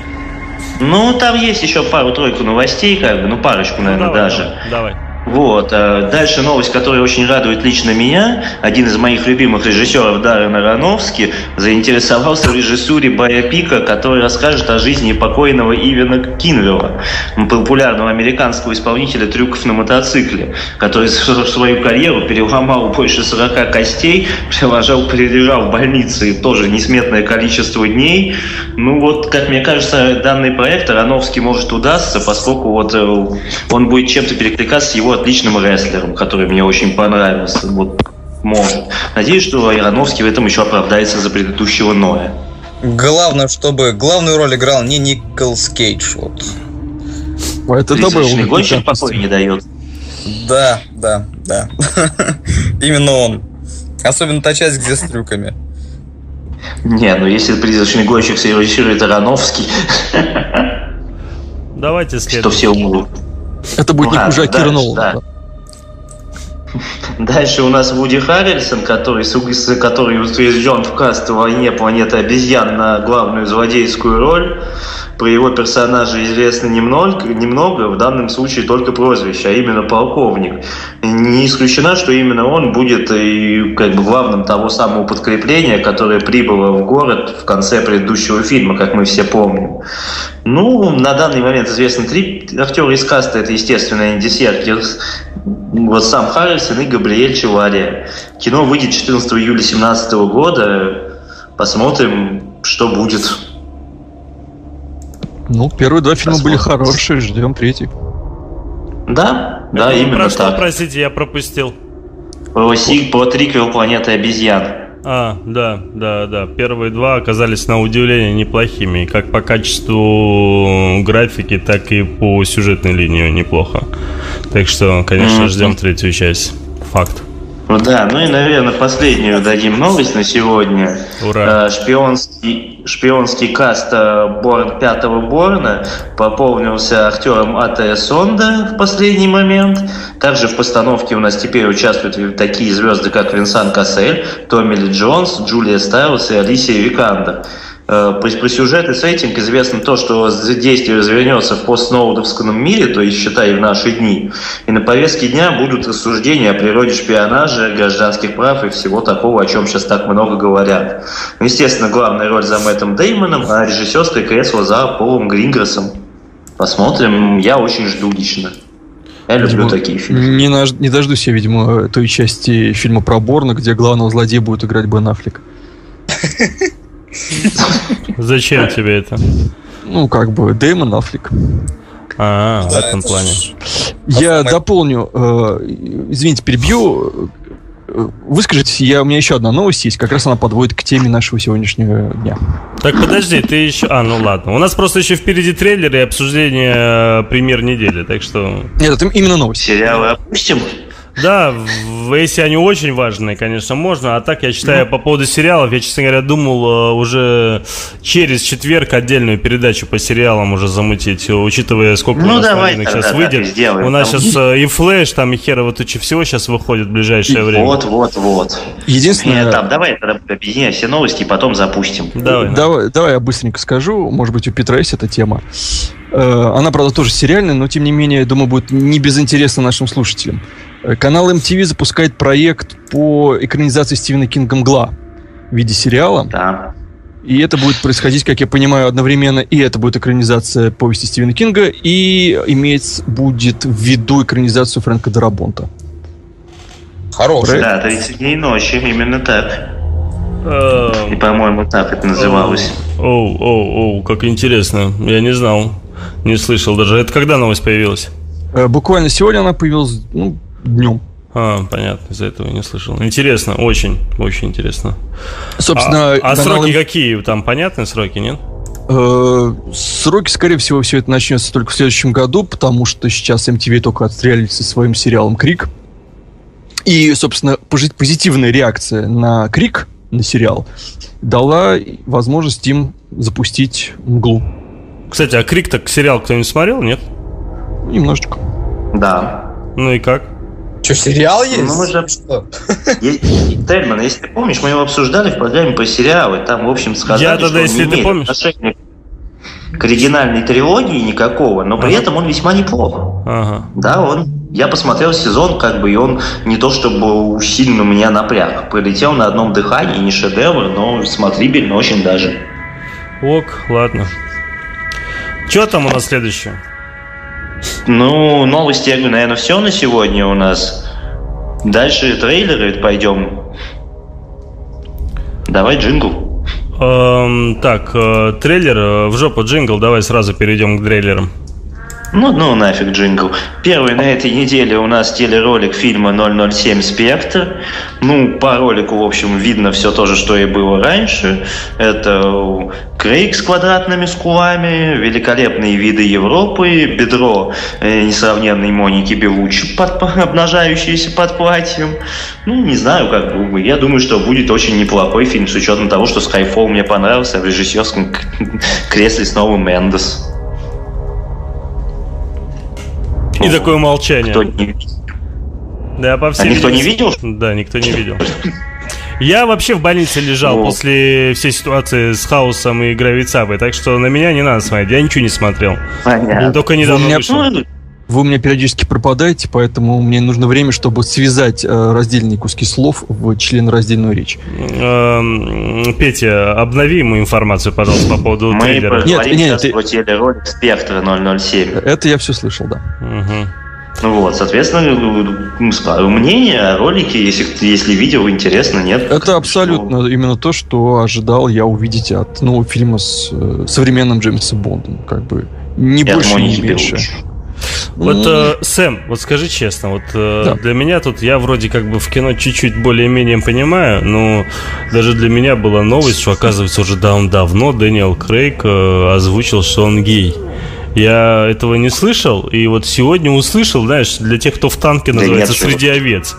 Ну, там есть еще пару-тройку новостей, как бы, ну, парочку, наверное, ну, давай, даже. Давай. Вот. А дальше новость, которая очень радует лично меня. Один из моих любимых режиссеров Даррен Аронофски заинтересовался в режиссуре биопика, который расскажет о жизни покойного Ивена Кинвелла, популярного американского исполнителя трюков на мотоцикле, который свою карьеру переломал больше 40 костей, перележал, перележал в больнице тоже несметное количество дней. Ну вот, как мне кажется, данный проект Аронофски может удастся, поскольку вот э, он будет чем-то перекликаться с его отличным рестлером, который мне очень понравился. Вот может. Надеюсь, что Ароновский в этом еще оправдается за предыдущего Ноя. Главное, чтобы главную роль играл не Николс Кейдж. Вот. Это добрый гонщик покоя не дает. Да, да, да. Именно он. Особенно та часть, где с трюками. Не, ну если призрачный гонщик срежиссирует Ароновский... Давайте следующий. Что все умрут. Это будет не хуже Акира Нолана. Дальше у нас Вуди Харрельсон, который, который утвержден в каст в «Войне планеты обезьян» на главную злодейскую роль. Про его персонажа известно немного, немного, в данном случае только прозвище, а именно полковник. Не исключено, что именно он будет и как бы главным того самого подкрепления, которое прибыло в город в конце предыдущего фильма, как мы все помним. Ну, на данный момент известно три актера из каста. Это, естественно, Энди Серкис, вот сам Харрисон и Габриэль Чевария. Кино выйдет 14 июля 2017 года. Посмотрим, что будет. Ну, первые два фильма Посмотрим. были хорошие, ждем третий. Да, да, Это именно про что, так. простите, я пропустил. Про, про триквел «Планеты обезьян». А, да, да, да. Первые два оказались на удивление неплохими. Как по качеству графики, так и по сюжетной линии неплохо. Так что, конечно, mm-hmm. ждем третью часть. Факт. Ну да, ну и, наверное, последнюю дадим новость на сегодня. Ура. Э, шпионский, шпионский каст э, Борн, пятого Борна пополнился актером Атея Сонда в последний момент. Также в постановке у нас теперь участвуют такие звезды, как Винсан Кассель, Томми Ли Джонс, Джулия Стайлс и Алисия Викандер. Э, по, по сюжету сеттинг известно то, что действие развернется в постсноудовском мире, то есть, считай, в наши дни. И на повестке дня будут рассуждения о природе шпионажа, гражданских прав и всего такого, о чем сейчас так много говорят. Ну, естественно, главная роль за Мэттом Деймоном, а режиссерское кресло за Полом Гринграсом. Посмотрим. Я очень жду лично. Я люблю видимо, такие фильмы. Не, наж... не дождусь я, видимо, той части фильма про Борна, где главного злодея будет играть Бен Аффлек. Зачем тебе это? Ну, как бы, Дэймон Аффлек. А, в этом плане. Я дополню, э, извините, перебью. Выскажитесь, я, у меня еще одна новость есть, как раз она подводит к теме нашего сегодняшнего дня. Так, подожди, ты еще... А, ну ладно. У нас просто еще впереди трейлер и обсуждение э, премьер недели, так что... Нет, это именно новость. Сериалы опустим? Да, если они очень важные, конечно, можно. А так, я считаю, ну. по поводу сериалов, я, честно говоря, думал э, уже через четверг отдельную передачу по сериалам уже замутить, учитывая, сколько ну, у нас давай, сейчас выйдет. У нас там... сейчас э, и Flash, там и херово тучи всего сейчас выходит в ближайшее и время. Вот, вот, вот. Единственное... Там, давай тогда объединяй все новости и потом запустим. Давай, давай, давай я быстренько скажу. Может быть, у Петра есть эта тема. Э, она, правда, тоже сериальная, но, тем не менее, я думаю, будет небезынтересно нашим слушателям. Канал MTV запускает проект по экранизации Стивена Кинга «Мгла» в виде сериала. Да. И это будет происходить, как я понимаю, одновременно. И это будет экранизация повести Стивена Кинга, и иметь будет в виду экранизацию Фрэнка Дарабонта. Хороший. Да, 30 дней ночи, именно так. Эм. И, по-моему, так это называлось. Оу, оу, оу, как интересно. Я не знал. Не слышал даже. Это когда новость появилась? Э, буквально сегодня она появилась, ну, днем. А, понятно, из-за этого не слышал. Интересно, очень, очень интересно. Собственно, а, а сроки какие? Там понятные сроки, нет? Э, сроки, скорее всего, все это начнется только в следующем году, потому что сейчас MTV только отстрелялись со своим сериалом Крик. И, собственно, позитивная реакция на Крик, на сериал, дала возможность им запустить мглу. Кстати, а Крик так сериал кто-нибудь смотрел, нет? Немножечко. Да. Ну и как? Что, сериал есть? Ну, мы же... Что? Тельман, если ты помнишь, мы его обсуждали в программе по сериалы. Там, в общем, сказали, Я тогда, что если ты помнишь... к оригинальной трилогии никакого, но при ага. этом он весьма неплох. Ага. Да, он... Я посмотрел сезон, как бы, и он не то чтобы сильно меня напряг. Прилетел на одном дыхании, не шедевр, но смотрибельно очень даже. Ок, ладно. Что там у нас следующее? Ну, новости, я говорю, наверное, все на сегодня у нас. Дальше трейлеры пойдем. Давай джингл. Эм, так, э, трейлер, э, в жопу джингл, давай сразу перейдем к трейлерам. Ну, ну нафиг джингл. Первый на этой неделе у нас телеролик фильма 007 «Спектр». Ну, по ролику, в общем, видно все то же, что и было раньше. Это Крейг с квадратными скулами, великолепные виды Европы, бедро э, несравненной Моники Белучи, под, обнажающееся под платьем. Ну, не знаю, как бы. Я думаю, что будет очень неплохой фильм, с учетом того, что Skyfall мне понравился, а в режиссерском кресле снова Мендес. И такое молчание. Кто не видел? Да, по всей а никто не видел? Да, никто не видел. Я вообще в больнице лежал ну. после всей ситуации с хаосом и гравицабой, так что на меня не надо смотреть, я ничего не смотрел. Понятно. Только недавно вышел. Вы у меня периодически пропадаете, поэтому мне нужно время, чтобы связать э, раздельные куски слов в членораздельную речь. Эм, Петя, обнови ему информацию, пожалуйста, по поводу Мы трейлера. Нет, нет, ты... про телеролик «Спектр 007». Это я все слышал, да. Угу. Ну вот, соответственно, мнение о ролике, если, если видео интересно, нет. Это абсолютно что... именно то, что ожидал я увидеть от нового фильма с э, современным Джеймсом Бондом. Как бы не я больше, не меньше. Лучше. Вот, э, Сэм, вот скажи честно, вот э, да. для меня тут я вроде как бы в кино чуть-чуть более-менее понимаю, но даже для меня была новость, что оказывается уже дав давно Дэниел Крейг э, озвучил, что он гей. Я этого не слышал, и вот сегодня услышал, знаешь, для тех, кто в танке называется да «Среди овец».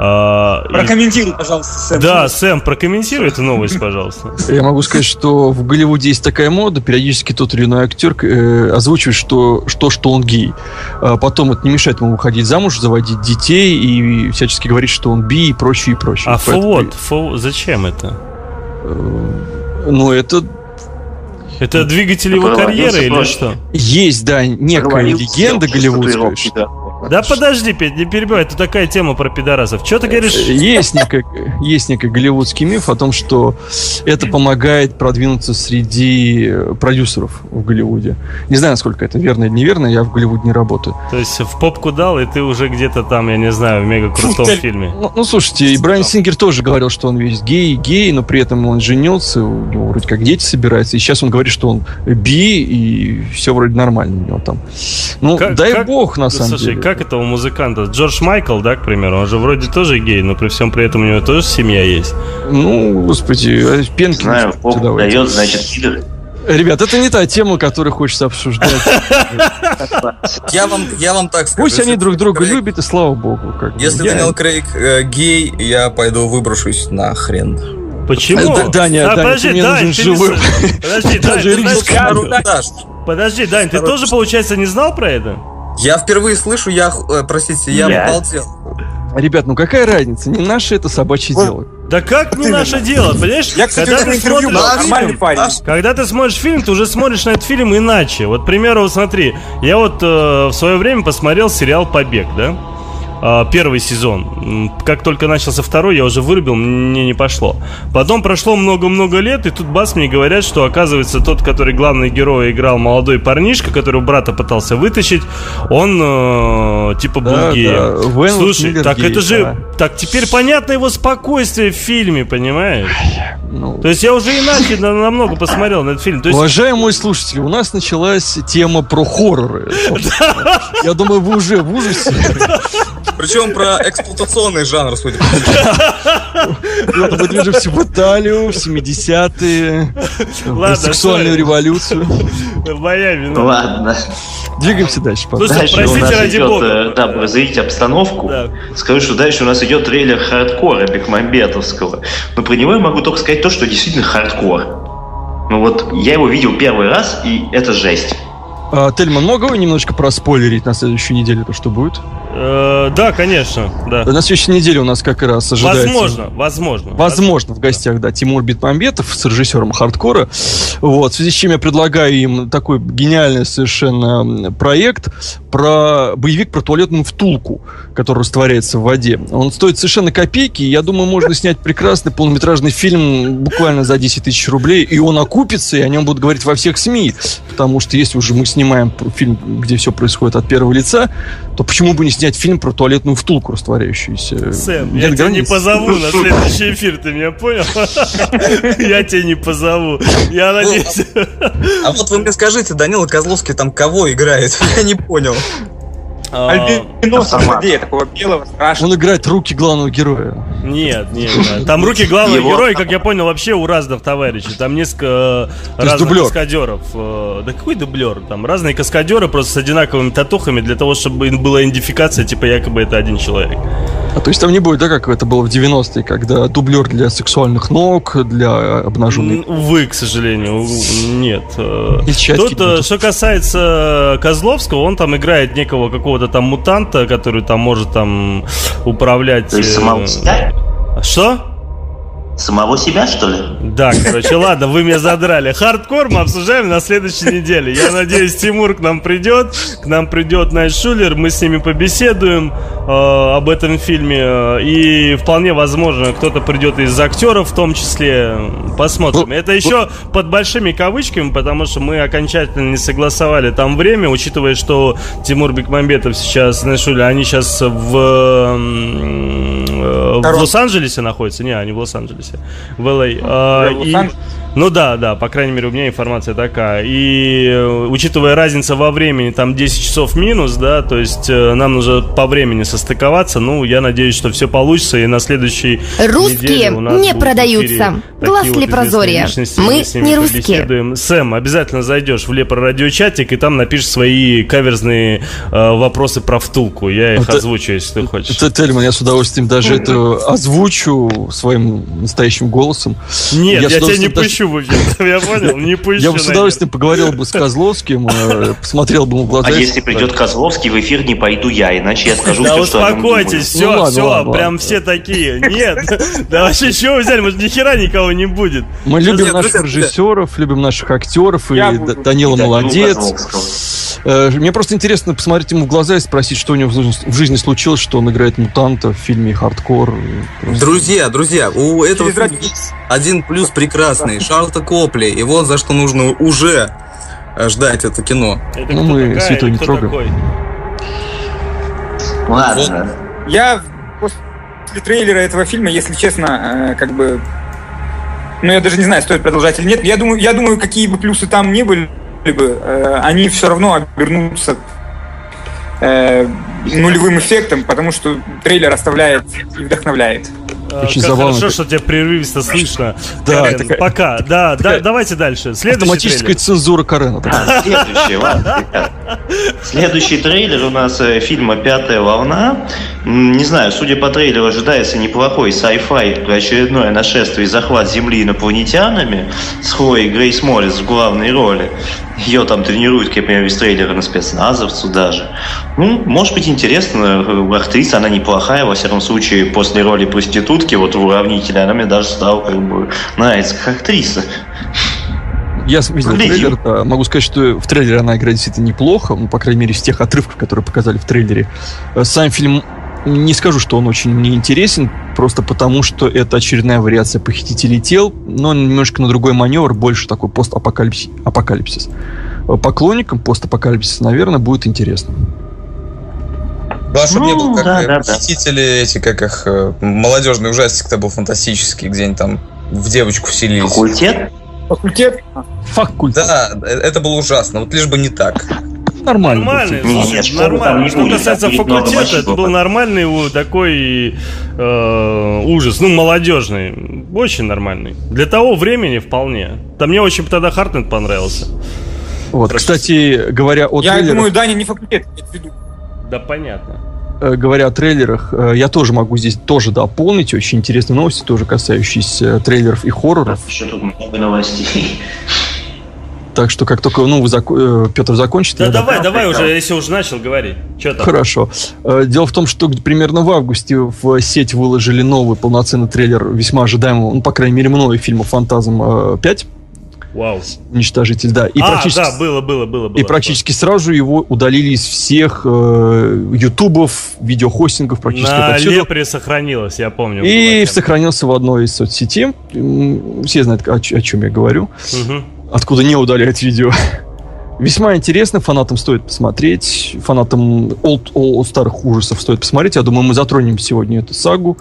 А, Прокомментируй, и... пожалуйста, Сэм. Да, Сэм, прокомментируй эту новость, пожалуйста. Я могу сказать, что в Голливуде есть такая мода, периодически тот или иной актер э, озвучивает, что, что, что он гей. А потом это не мешает ему выходить замуж, заводить детей и всячески говорить, что он би и прочее, и прочее. А фо Фо... Зачем это? Э, ну, это это двигатель его карьеры или что? Есть, да, некая легенда голливудская. Да подожди, Петь, не перебивай, это такая тема про пидорасов. Что ты говоришь? Есть некий, есть некий голливудский миф о том, что это помогает продвинуться среди продюсеров в Голливуде. Не знаю, насколько это верно или неверно, я в Голливуде не работаю. То есть в попку дал, и ты уже где-то там, я не знаю, в мега крутом фильме. Ну, ну, слушайте, и Брайан Сингер тоже говорил, что он весь гей, гей, но при этом он женился, у него вроде как дети собираются, и сейчас он говорит, что он би, и все вроде нормально у него там. Ну, как, дай как, бог, на самом слушай, деле как этого музыканта? Джордж Майкл, да, к примеру, он же вроде тоже гей, но при всем при этом у него тоже семья есть. Ну, господи, а пенки... Знаю, Бог дает, значит, пидоры. Ребят, это не та тема, которую хочется обсуждать. Я вам, я вам так скажу. Пусть они друг друга любят, и слава богу. Как если я... Дэниел Крейг э, гей, я пойду выброшусь на хрен. Почему? Да, Даня, а, Даня, подожди, ты Дань, нужен живым. Подожди, Дань, ты, подожди, Дань, ты тоже, получается, не знал про это? Я впервые слышу, я, э, простите, я yeah. обалдел. Ребят, ну какая разница? Не наше это собачье вот. дело. Да как не наше дело, понимаешь? Я, кстати, когда ты смотришь фильм, парень. когда ты смотришь фильм, ты уже смотришь на этот фильм иначе. Вот, к примеру, вот смотри, я вот э, в свое время посмотрел сериал «Побег», да? А, первый сезон. Как только начался второй, я уже вырубил, мне не пошло. Потом прошло много-много лет, и тут бас мне говорят, что оказывается тот, который главный герой играл молодой парнишка, которого брата пытался вытащить, он э, типа был да, геем. Да. Слушай, так гей, это же... Да. Так теперь понятно его спокойствие в фильме, понимаешь? Ну... То есть я уже иначе намного посмотрел на этот фильм. То есть... Уважаемые слушатели, у нас началась тема про хорроры. Я думаю, вы уже в ужасе. Причем про эксплуатационный жанр, судя по всему. Мы движемся в Италию, в 70-е, в сексуальную революцию. В Майами. Ну ладно. Двигаемся дальше. Слушайте, дальше простите, у нас ради идет, бога. Э, да, разрядить обстановку. Да. Скажу, что дальше у нас идет трейлер хардкора Бекмамбетовского. Но про него я могу только сказать то, что действительно хардкор. Ну вот, я его видел первый раз, и это жесть. А, Тельман, могу немножечко проспойлерить на следующую неделю, то что будет? Э, да, конечно, да. На следующей неделе у нас как раз ожидается... Возможно, возможно. Возможно, в гостях, да, Тимур Бекмамбетов с режиссером хардкора. Вот, в связи с чем я предлагаю им такой гениальный совершенно проект про боевик про туалетную втулку, который растворяется в воде. Он стоит совершенно копейки, и я думаю, можно снять прекрасный полнометражный фильм буквально за 10 тысяч рублей, и он окупится, и о нем будут говорить во всех СМИ. Потому что если уже мы снимаем фильм, где все происходит от первого лица, то почему бы не снять снять фильм про туалетную втулку растворяющуюся. Сэм, Нет я тебя не позову на следующий эфир, ты меня понял? Я тебя не позову. Я ну, надеюсь. А вот вы мне скажите, Данила Козловский там кого играет? Я не понял. А, Альбиноса злодея, такого белого, страшного. Он играет руки главного героя. Нет, нет, нет. Там руки главного героя, как я понял, вообще у разных товарищей. Там несколько разных каскадеров. Э, да какой дублер? Там разные каскадеры просто с одинаковыми татухами для того, чтобы была идентификация, типа якобы это один человек. А то есть там не будет, да, как это было в 90-е, когда дублер для сексуальных ног, для обнаженной... Увы, к сожалению, нет. Тут, э, что касается Козловского, он там играет некого какого-то там мутанта, который там может там управлять... То есть самого э, себя? Что? Самого себя, что ли? Да, короче, ладно, вы меня задрали. Хардкор мы обсуждаем на следующей неделе. Я надеюсь, Тимур к нам придет, к нам придет Найт Шулер, мы с ними побеседуем э, об этом фильме. И вполне возможно, кто-то придет из актеров в том числе. Посмотрим. Ну, Это еще под большими кавычками, потому что мы окончательно не согласовали там время, учитывая, что Тимур Бекмамбетов сейчас, Найт Шулер, они сейчас в, э, в Лос-Анджелесе находятся. Не, они в Лос-Анджелесе. В LA. А, и, ну да, да, по крайней мере, у меня информация такая. И э, учитывая разницу во времени, там 10 часов минус, да, то есть э, нам нужно по времени состыковаться. Ну, я надеюсь, что все получится, и на следующей Русские у нас не продаются. Глаз вот Лепрозория. Мы не русские. Побеседуем. Сэм, обязательно зайдешь в Лепро радиочатик и там напишешь свои каверзные э, вопросы про втулку. Я их это, озвучу, если ты хочешь. Это, Тельман, я с удовольствием даже это озвучу своим настоящим голосом. Нет, я, я тебя не даже... пущу эфир, я понял, не пущу. Я бы с удовольствием поговорил бы с Козловским, э, посмотрел бы ему в глаза. А если придет Козловский, в эфир не пойду я, иначе я скажу Да успокойтесь, все, все, прям все такие. Нет, да вообще чего вы взяли, может ни хера никого не будет. Мы любим наших режиссеров, любим наших актеров, и Данила молодец. Э, мне просто интересно посмотреть ему в глаза и спросить, что у него в жизни случилось, что он играет мутанта в фильме «Хардкор». Друзья, друзья, у этого один плюс прекрасный. Шарлта Копли. И вот за что нужно уже ждать это кино. Это ну, мы такая, святой не трогаем. Такой? Ладно. Я после трейлера этого фильма, если честно, э, как бы... Ну, я даже не знаю, стоит продолжать или нет. Я думаю, я думаю какие бы плюсы там ни были бы, э, они все равно обернутся э, нулевым эффектом, потому что трейлер оставляет и вдохновляет. Э, Очень как забавно. Хорошо, что тебя прерывисто слышно. Да, Карен, такая, пока. Да, такая, да, давайте дальше. Следующий автоматическая трейлер. цензура Карена. А, следующий, ладно, Следующий трейлер у нас э, фильма «Пятая волна». Не знаю, судя по трейлеру, ожидается неплохой sci-fi очередное нашествие и захват Земли инопланетянами с Хлоей Грейс Моррис в главной роли. Ее там тренируют, как я понимаю, из трейлера на спецназовцу даже. Ну, может быть, интересно. Актриса, она неплохая, во всяком случае, после роли проститутки, вот в «Уравнителе», она мне даже стала как бы нравится как актриса. Я видел Глядим. трейлер, да, могу сказать, что в трейлере она играет действительно неплохо, ну, по крайней мере, из тех отрывков, которые показали в трейлере. Э, сам фильм не скажу, что он очень мне интересен, просто потому, что это очередная вариация похитителей тел, но немножко на другой маневр, больше такой постапокалипсис. Апокалипсис. Э, поклонникам постапокалипсиса, наверное, будет интересно. Да, чтобы ну, не был как да, да, похитители да. эти, как их э, молодежный ужастик-то был фантастический, где они там в девочку вселились. Факультет? Факультет? Факультет. Да, э, это было ужасно, вот лишь бы не так. Нормально. Нормальный, слушай, нет, нормально. Что, касается факультета, это был нормальный такой э, ужас, ну, молодежный. Очень нормальный. Для того времени вполне. Да мне очень тогда Хартнет понравился. Вот, Простите. кстати, говоря о Я трейлерах... думаю, Даня не факультет, Да понятно. Э, говоря о трейлерах, э, я тоже могу здесь тоже дополнить. Очень интересные новости, тоже касающиеся трейлеров и хорроров. Еще тут много новостей. Так что как только ну, зак... Э, Петр закончит... Да я давай, давай уже, если уже начал, говори. Что там? Хорошо. Дело в том, что примерно в августе в сеть выложили новый полноценный трейлер весьма ожидаемого, ну, по крайней мере, мною фильма «Фантазм 5». Вау. Уничтожитель, да. И а, практически, да, было, было, было. было и практически было. сразу его удалили из всех э, ютубов, видеохостингов, практически На отовсюду. Лепре сохранилось, я помню. И сохранился в одной из соцсетей. Все знают, о, о чем я говорю. Угу. Откуда не удаляют видео. Весьма интересно, фанатам стоит посмотреть, фанатам old, old, старых ужасов стоит посмотреть. Я думаю, мы затронем сегодня эту сагу.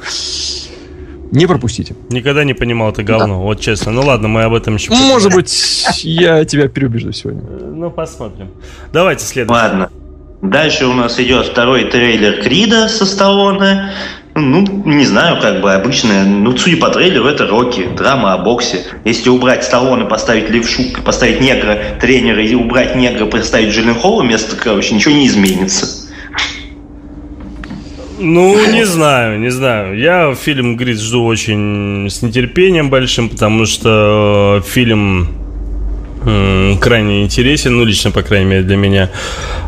Не пропустите. Никогда не понимал это говно, да. вот честно. Ну ладно, мы об этом еще Может быть, я тебя переубежду сегодня. Ну, посмотрим. Давайте следующий. Ладно. Дальше у нас идет второй трейлер Крида со Сталлоне. Ну, не знаю, как бы обычная. Ну, судя по трейлеру, это Рокки, драма о боксе. Если убрать Сталлоне, поставить левшу, поставить негра тренера и убрать негра, поставить Джилленхола вместо, короче, ничего не изменится. Ну, не знаю, не знаю. Я фильм Грид жду очень с нетерпением большим, потому что э, фильм крайне интересен, ну, лично, по крайней мере, для меня.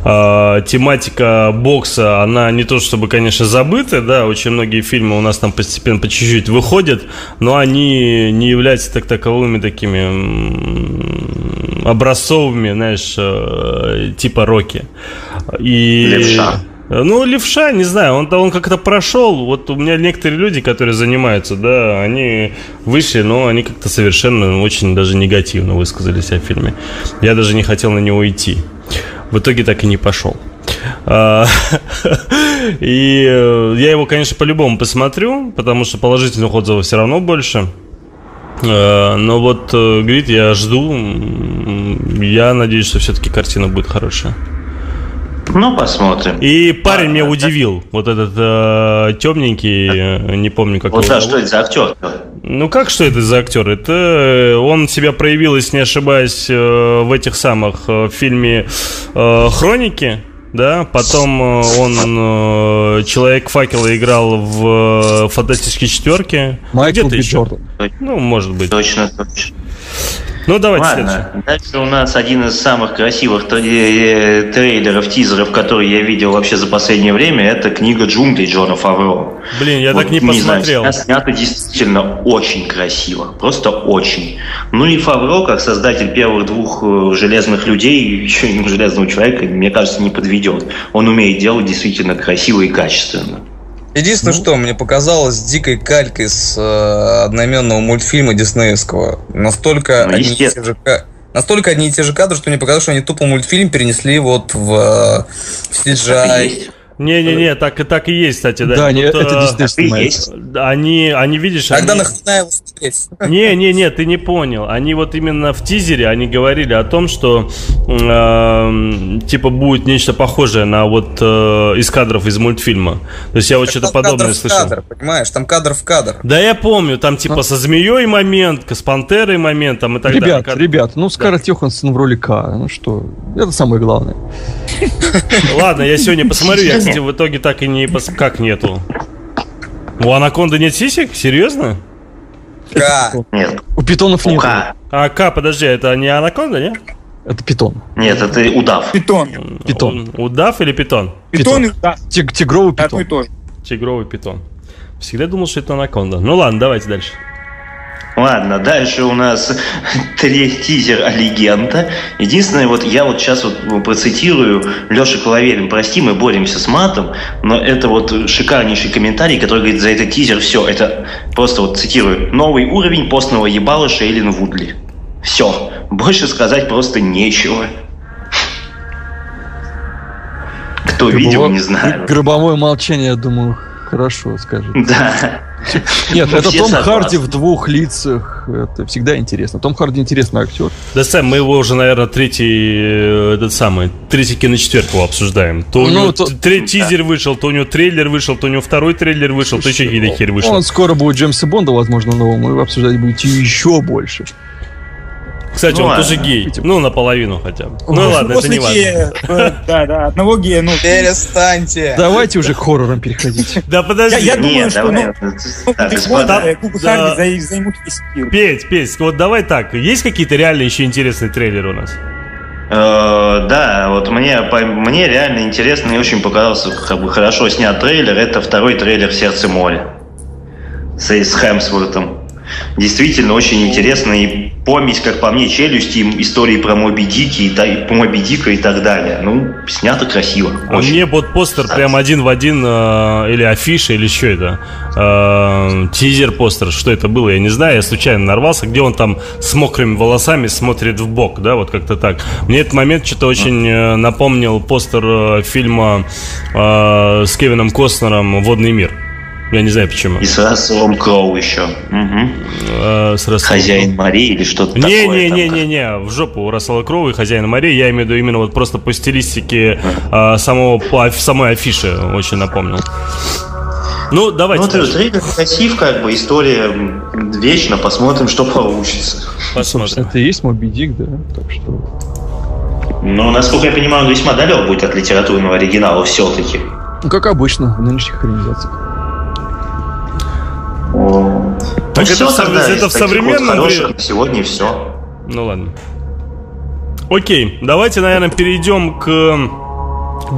А, тематика бокса, она не то чтобы, конечно, забыта, да, очень многие фильмы у нас там постепенно по чуть-чуть выходят, но они не являются так таковыми такими образцовыми, знаешь, э, типа Рокки. И... Левша. Ну, левша, не знаю, он, он как-то прошел. Вот у меня некоторые люди, которые занимаются, да, они вышли, но они как-то совершенно очень даже негативно высказались о фильме. Я даже не хотел на него идти. В итоге так и не пошел. А, и э, я его, конечно, по-любому посмотрю, потому что положительных отзывов все равно больше. А, но вот, э, говорит, я жду. Я надеюсь, что все-таки картина будет хорошая. Ну, посмотрим. И парень а, меня да, удивил. Вот этот э, темненький, э, не помню, как вот его да, что это за актер? Ну, как что это за актер? Это э, он себя проявил, если не ошибаюсь, э, в этих самых в фильме «Хроники». Да, потом он Человек факела играл в Фантастической четверке. Майкл Где-то еще. Ну, может быть. Точно, точно. Ну, давайте Ладно, следующий. дальше у нас один из самых красивых э, трейлеров, тизеров, которые я видел вообще за последнее время, это книга джунглей Джона Фавро. Блин, я вот, так не, не посмотрел. Знаю, снято действительно очень красиво, просто очень. Ну и Фавро, как создатель первых двух э, железных людей, еще и железного человека, мне кажется, не подведет. Он умеет делать действительно красиво и качественно. Единственное, ну. что мне показалось дикой калькой с э, одноименного мультфильма диснеевского. Настолько ну, одни, и те же, настолько одни и те же кадры, что мне показалось, что они тупо мультфильм перенесли вот в, э, в CGI. Не-не-не, так, и так и есть, кстати, да. Да, не, это действительно снимается. Они, они, видишь... Тогда они... нахрена его смотреть? Не-не-не, ты не понял. Они вот именно в тизере, они говорили о том, что э, типа будет нечто похожее на вот э, из кадров из мультфильма. То есть я вот что-то подобное слышал. Кадр, понимаешь, там кадр в кадр. Да я помню, там типа а? со змеей момент, с пантерой момент, там и так ребят, далее. Ребят, ну Скарлетт да. Йоханссон в роли К, ну что, это самое главное. Ладно, я сегодня посмотрю, я, кстати, в итоге так и не... Пос... Как нету? У анаконды нет сисек? Серьезно? К. Нет. У питонов нет. А К, подожди, это не анаконда, нет? Это питон. Нет, это удав. Питон. Питон. Удав или питон? Питон, питон. и удав. Тиг, тигровый питон. Тигровый питон. Всегда думал, что это анаконда. Ну ладно, давайте дальше. Ладно, дальше у нас тизер о легенда. Единственное, вот я вот сейчас вот процитирую Леша Коловерин, прости, мы боремся с матом, но это вот шикарнейший комментарий, который говорит, за этот тизер все, это просто вот цитирую, новый уровень постного ебала Шейлин Вудли. Все, больше сказать просто нечего. Кто Гробово... видел, не знаю. Гробовое молчание, я думаю, хорошо скажет. Да. Нет, это Том Харди в двух лицах. Это всегда интересно. Том Харди интересный актер. Да, Сэм, мы его уже, наверное, третий, э, этот самый, третий киночетверг его обсуждаем. То у ну, него то... тизер вышел, то у него трейлер вышел, то у него второй трейлер вышел, то еще какие-то хер вышел. Он скоро будет Джеймса Бонда, возможно, нового. Мы обсуждать будете еще больше. Кстати, ну, он ладно. тоже гей. Ну, наполовину хотя бы. Ну, ну ладно, это не важно. Э, да, да, одного гея, ну... Перестаньте. Давайте уже к хоррорам переходить. Да подожди. Я думаю, что, займут весь Петь, Петь, вот давай так. Есть какие-то реально еще интересные трейлеры у нас? Э, да, вот мне, мне реально интересно и очень показался как бы, хорошо снят трейлер. Это второй трейлер «Сердце моря» с, с Хемсвортом. Действительно очень интересно и помесь, как по мне, челюсти, истории про Моби Дики и, про Моби Дика и так далее. Ну, снято красиво. А очень. мне вот постер Кстати. прям один в один, э, или афиша, или что это? Э, тизер-постер, что это было, я не знаю, я случайно нарвался, где он там с мокрыми волосами смотрит в бок, да, вот как-то так. Мне этот момент что-то очень э, напомнил постер э, фильма э, с Кевином Костнером «Водный мир». Я не знаю почему. И с Расселом Кроу еще. Угу. А, с Расселом Хозяин Марии или что-то не, такое. Не-не-не-не, в жопу у Рассела Кроу и Хозяина Марии. Я имею в виду именно вот просто по стилистике а, самого, по самой афиши очень напомнил. Ну, давайте. Ну, ты трейлер красив, как бы, история вечно, посмотрим, что получится. Посмотрим. Это и есть Моби Дик, да? Так что... Ну, насколько я понимаю, он весьма далек будет от литературного оригинала все-таки. Ну, как обычно в нынешних экранизациях. Так ну, это, все, в, это в современном времени? Сегодня все. Ну ладно. Окей, давайте, наверное, перейдем к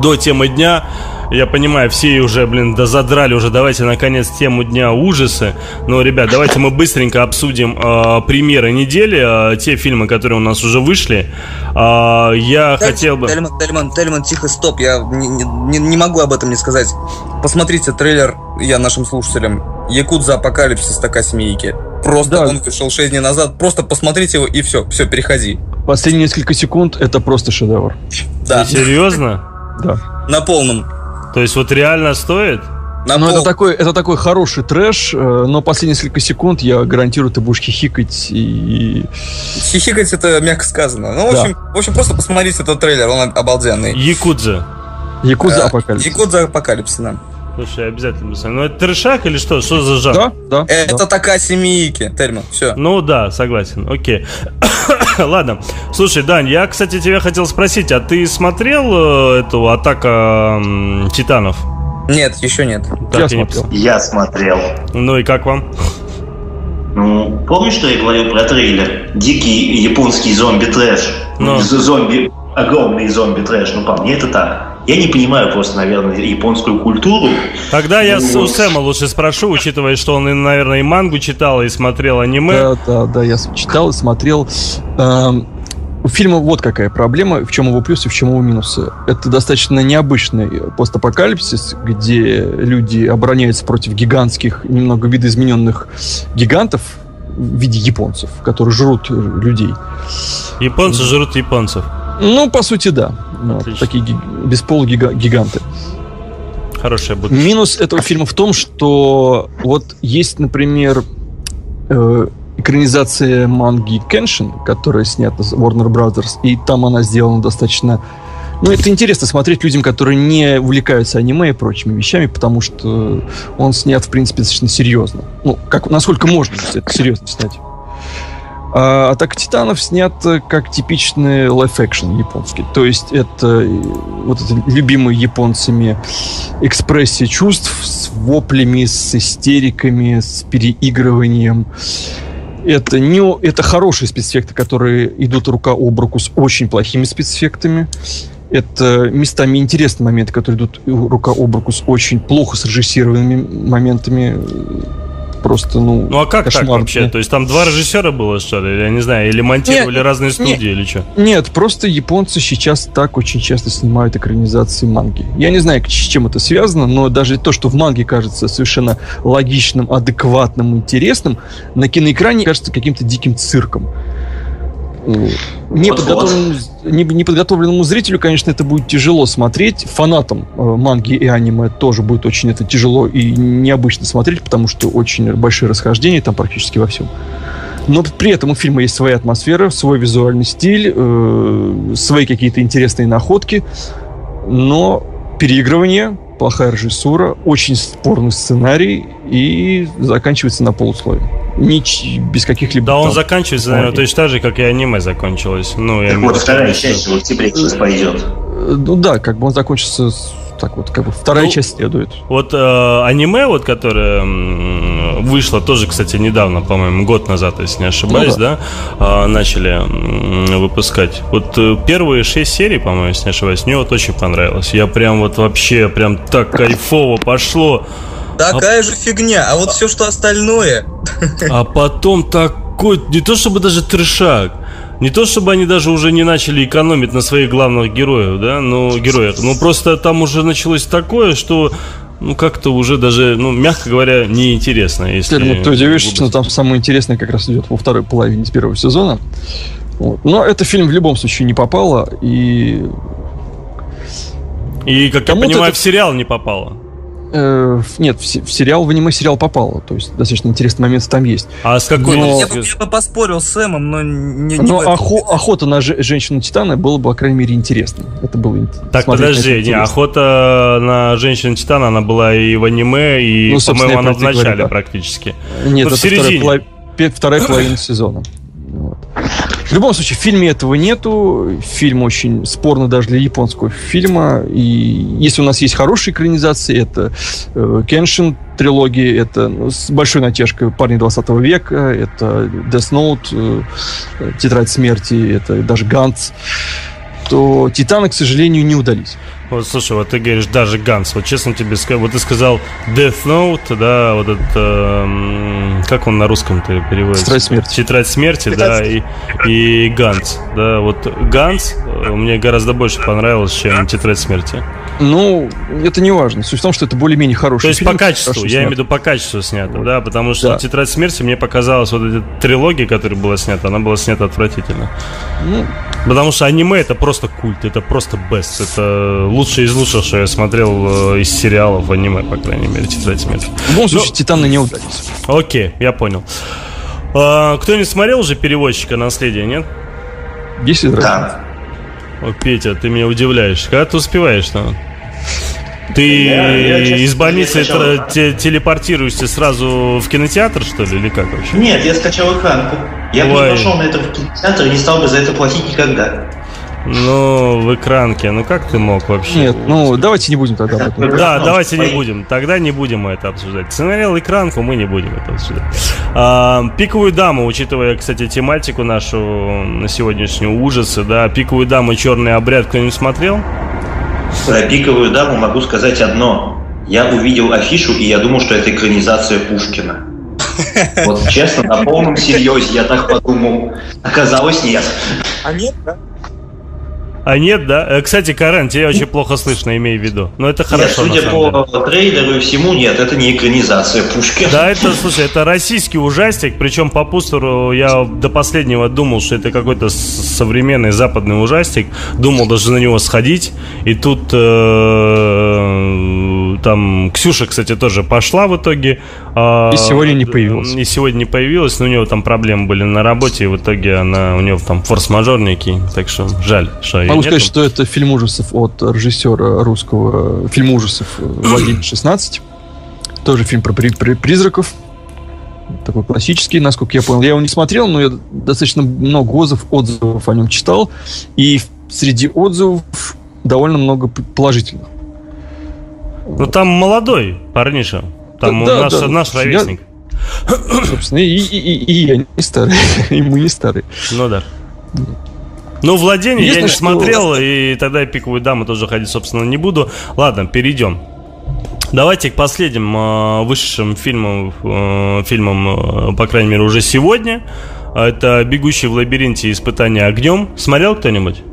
до темы дня. Я понимаю, все уже, блин, да задрали уже. Давайте, наконец, тему дня ужасы. Но, ребят, давайте мы быстренько обсудим э, премьеры недели, э, те фильмы, которые у нас уже вышли. Э, я Дальше, хотел бы... Тельман, Тельман, Тельман, тихо, стоп, я не, не, не могу об этом не сказать. Посмотрите трейлер, я нашим слушателям. Якудза Апокалипсис такая семейки. Просто да. он вышел 6 дней назад. Просто посмотрите его и все, все, переходи. Последние несколько секунд это просто шедевр. Да. Ты серьезно? Да. На полном. То есть вот реально стоит? На ну, это такой, это такой хороший трэш, э, но последние несколько секунд я гарантирую, ты будешь хихикать и... Хихикать это мягко сказано. Ну, в общем, да. в общем, просто посмотрите этот трейлер, он обалденный. Якудза. Якудза Апокалипсис. Якудза Апокалипсис, да. Слушай, обязательно посмотрю. Ну, это трешак или что? Что за жанр? Да, да. Это да. такая семейки, Тельман, все. Ну да, согласен, окей. Ладно. Слушай, Дань, я, кстати, тебя хотел спросить, а ты смотрел э, эту «Атака э, Титанов»? Нет, еще нет. Так, я смотрел. Я смотрел. Ну и как вам? Ну, помнишь, что я говорил про трейлер? Дикий японский зомби-трэш. Но... Зомби, огромный зомби-трэш. Ну, по мне это так. Я не понимаю просто, наверное, японскую культуру. Тогда я ну, у Сэма лучше спрошу, учитывая, что он, наверное, и мангу читал, и смотрел аниме. Да, да, да, я читал и смотрел. Эм, у фильма вот какая проблема, в чем его плюсы, в чем его минусы. Это достаточно необычный постапокалипсис, где люди обороняются против гигантских, немного видоизмененных гигантов в виде японцев, которые жрут людей. Японцы жрут японцев. Ну, по сути, да. Вот, такие ги- бесполугиганты. Хорошая будет. Минус этого фильма в том, что вот есть, например, э, экранизация манги Кеншин, которая снята с Warner Brothers, и там она сделана достаточно... Ну, это интересно смотреть людям, которые не увлекаются аниме и прочими вещами, потому что он снят, в принципе, достаточно серьезно. Ну, как, насколько можно это серьезно снять. А «Атака титанов» снят как типичный live-action японский. То есть это э, вот это любимый японцами экспрессия чувств с воплями, с истериками, с переигрыванием. Это, не, это хорошие спецэффекты, которые идут рука об руку с очень плохими спецэффектами. Это местами интересные моменты, которые идут рука об руку с очень плохо срежиссированными моментами просто, ну, Ну, а как кошмар. так вообще? То есть там два режиссера было, что ли? Я не знаю, или монтировали нет, разные студии, нет, или что? Нет, просто японцы сейчас так очень часто снимают экранизации манги. Я не знаю, с чем это связано, но даже то, что в манге кажется совершенно логичным, адекватным, интересным, на киноэкране кажется каким-то диким цирком неподготовленному, неподготовленному зрителю, конечно, это будет тяжело смотреть. Фанатам э, манги и аниме тоже будет очень это тяжело и необычно смотреть, потому что очень большие расхождения там практически во всем. Но при этом у фильма есть своя атмосфера, свой визуальный стиль, э, свои какие-то интересные находки, но переигрывание, плохая режиссура, очень спорный сценарий и заканчивается на полусловие нич, без каких-либо... Да, он заканчивается, наверное, точно так же, как и аниме закончилось. Ну, так вот, вторая часть в октябре сейчас пойдет. Ну да, как бы он закончится так вот, как бы вторая ну, часть следует. Вот э, аниме, вот, которое э, вышло тоже, кстати, недавно, по-моему, год назад, если не ошибаюсь, ну, да, да э, начали э, выпускать. Вот э, первые шесть серий, по-моему, если не ошибаюсь, мне вот очень понравилось. Я прям вот вообще, прям так кайфово пошло. Такая а... же фигня, а вот все, что остальное... А потом так какой, не то чтобы даже трешак, не то чтобы они даже уже не начали экономить на своих главных героев, да, ну, героях, но просто там уже началось такое, что ну, как-то уже даже, ну, мягко говоря, неинтересно. Если Теперь, ты удивишься, что там самое интересное как раз идет во второй половине первого сезона. Вот. Но это фильм в любом случае не попало, и... И, как я понимаю, это... в сериал не попало. Э, нет, в, в сериал, в аниме сериал попало. То есть достаточно интересный момент там есть. А с какой? Но... Я, бы, я бы поспорил с Сэмом, но не, не Но охо- охота на ж- женщину-титана было бы, по крайней мере, интересно. Это было Так, подожди, не, охота на женщину-титана, она была и в аниме, и, ну, по-моему, она в начале говорю, да. практически. Нет, ну, это в середине. Вторая, полов... вторая половина сезона. Вот. В любом случае, в фильме этого нету. Фильм очень спорно даже для японского фильма. И если у нас есть хорошие экранизации, это э, Кеншин трилогии, это ну, с большой натяжкой «Парни 20 века», это Death Note, э, «Тетрадь смерти», это даже «Ганс», то «Титаны», к сожалению, не удались. Вот, слушай, вот ты говоришь даже Ганс. Вот честно тебе скажу, вот ты сказал Death Note, да, вот это, э, как он на русском-то переводится? Тетрадь смерти. Тетрадь смерти, да, и, и Ганс, да, вот Ганс э, мне гораздо больше понравилось, чем Тетрадь смерти. Ну, это не важно. Суть в том, что это более-менее хороший То есть фильм, по качеству, я имею в виду по качеству снято, да, потому что да. «Тетрадь смерти» мне показалось, вот эта трилогия, которая была снята, она была снята отвратительно. Ну, потому что аниме это просто культ, это просто бест, это лучшее из лучшего, что я смотрел э, из сериалов в аниме, по крайней мере, «Тетрадь смерти». В любом случае, Но... «Титаны» не удались. Окей, я понял. А, кто-нибудь смотрел уже «Переводчика. Наследие», нет? Десять раз. Да. О, Петя, ты меня удивляешь. Когда ты успеваешь там? Ты я, я, из больницы это, те, телепортируешься сразу в кинотеатр, что ли, или как вообще? Нет, я скачал экранку. Я Ой. бы не пошел на это в кинотеатр и не стал бы за это платить никогда. Ну, в экранке, ну как ты мог вообще? Нет, ну давайте не будем тогда об этом. Да, давайте не будем. Тогда не будем мы это обсуждать. Смотрел экранку, мы не будем это обсуждать. А, пиковую даму, учитывая, кстати, тематику нашу на сегодняшнюю ужасы, да, пиковую даму черный обряд кто-нибудь смотрел? Про пиковую даму могу сказать одно. Я увидел афишу, и я думал, что это экранизация Пушкина. Вот честно, на полном серьезе я так подумал. Оказалось, нет. А нет, да? А нет, да? Э, кстати, Карен, тебя очень плохо слышно, имей в виду. Но это хорошо. Нет, судя по трейлеру и всему, нет, это не экранизация Пушкина. Да, это, слушай, это российский ужастик, причем по пустеру я до последнего думал, что это какой-то современный западный ужастик. Думал даже на него сходить. И тут э, там Ксюша, кстати, тоже пошла в итоге. Э, и сегодня не появилась. И сегодня не появилась, но у нее там проблемы были на работе, и в итоге она, у нее там форс-мажор некий. Так что жаль, что Могу сказать, что это фильм ужасов от режиссера русского, фильм ужасов Владимир 16. Тоже фильм про при, при, призраков. Такой классический, насколько я понял. Я его не смотрел, но я достаточно много отзывов, отзывов о нем читал. И среди отзывов довольно много положительных. Ну там молодой парниша. Там да, наш, да, наш ровесник. Я, собственно, и, и, и, и я не старый, и мы не старые. Ну да. Ну, владение я не что... смотрел, и тогда я пиковую даму тоже ходить, собственно, не буду. Ладно, перейдем. Давайте к последним э, высшим фильмам, э, фильмам, э, по крайней мере, уже сегодня. Это «Бегущий в лабиринте. Испытание огнем». Смотрел кто-нибудь?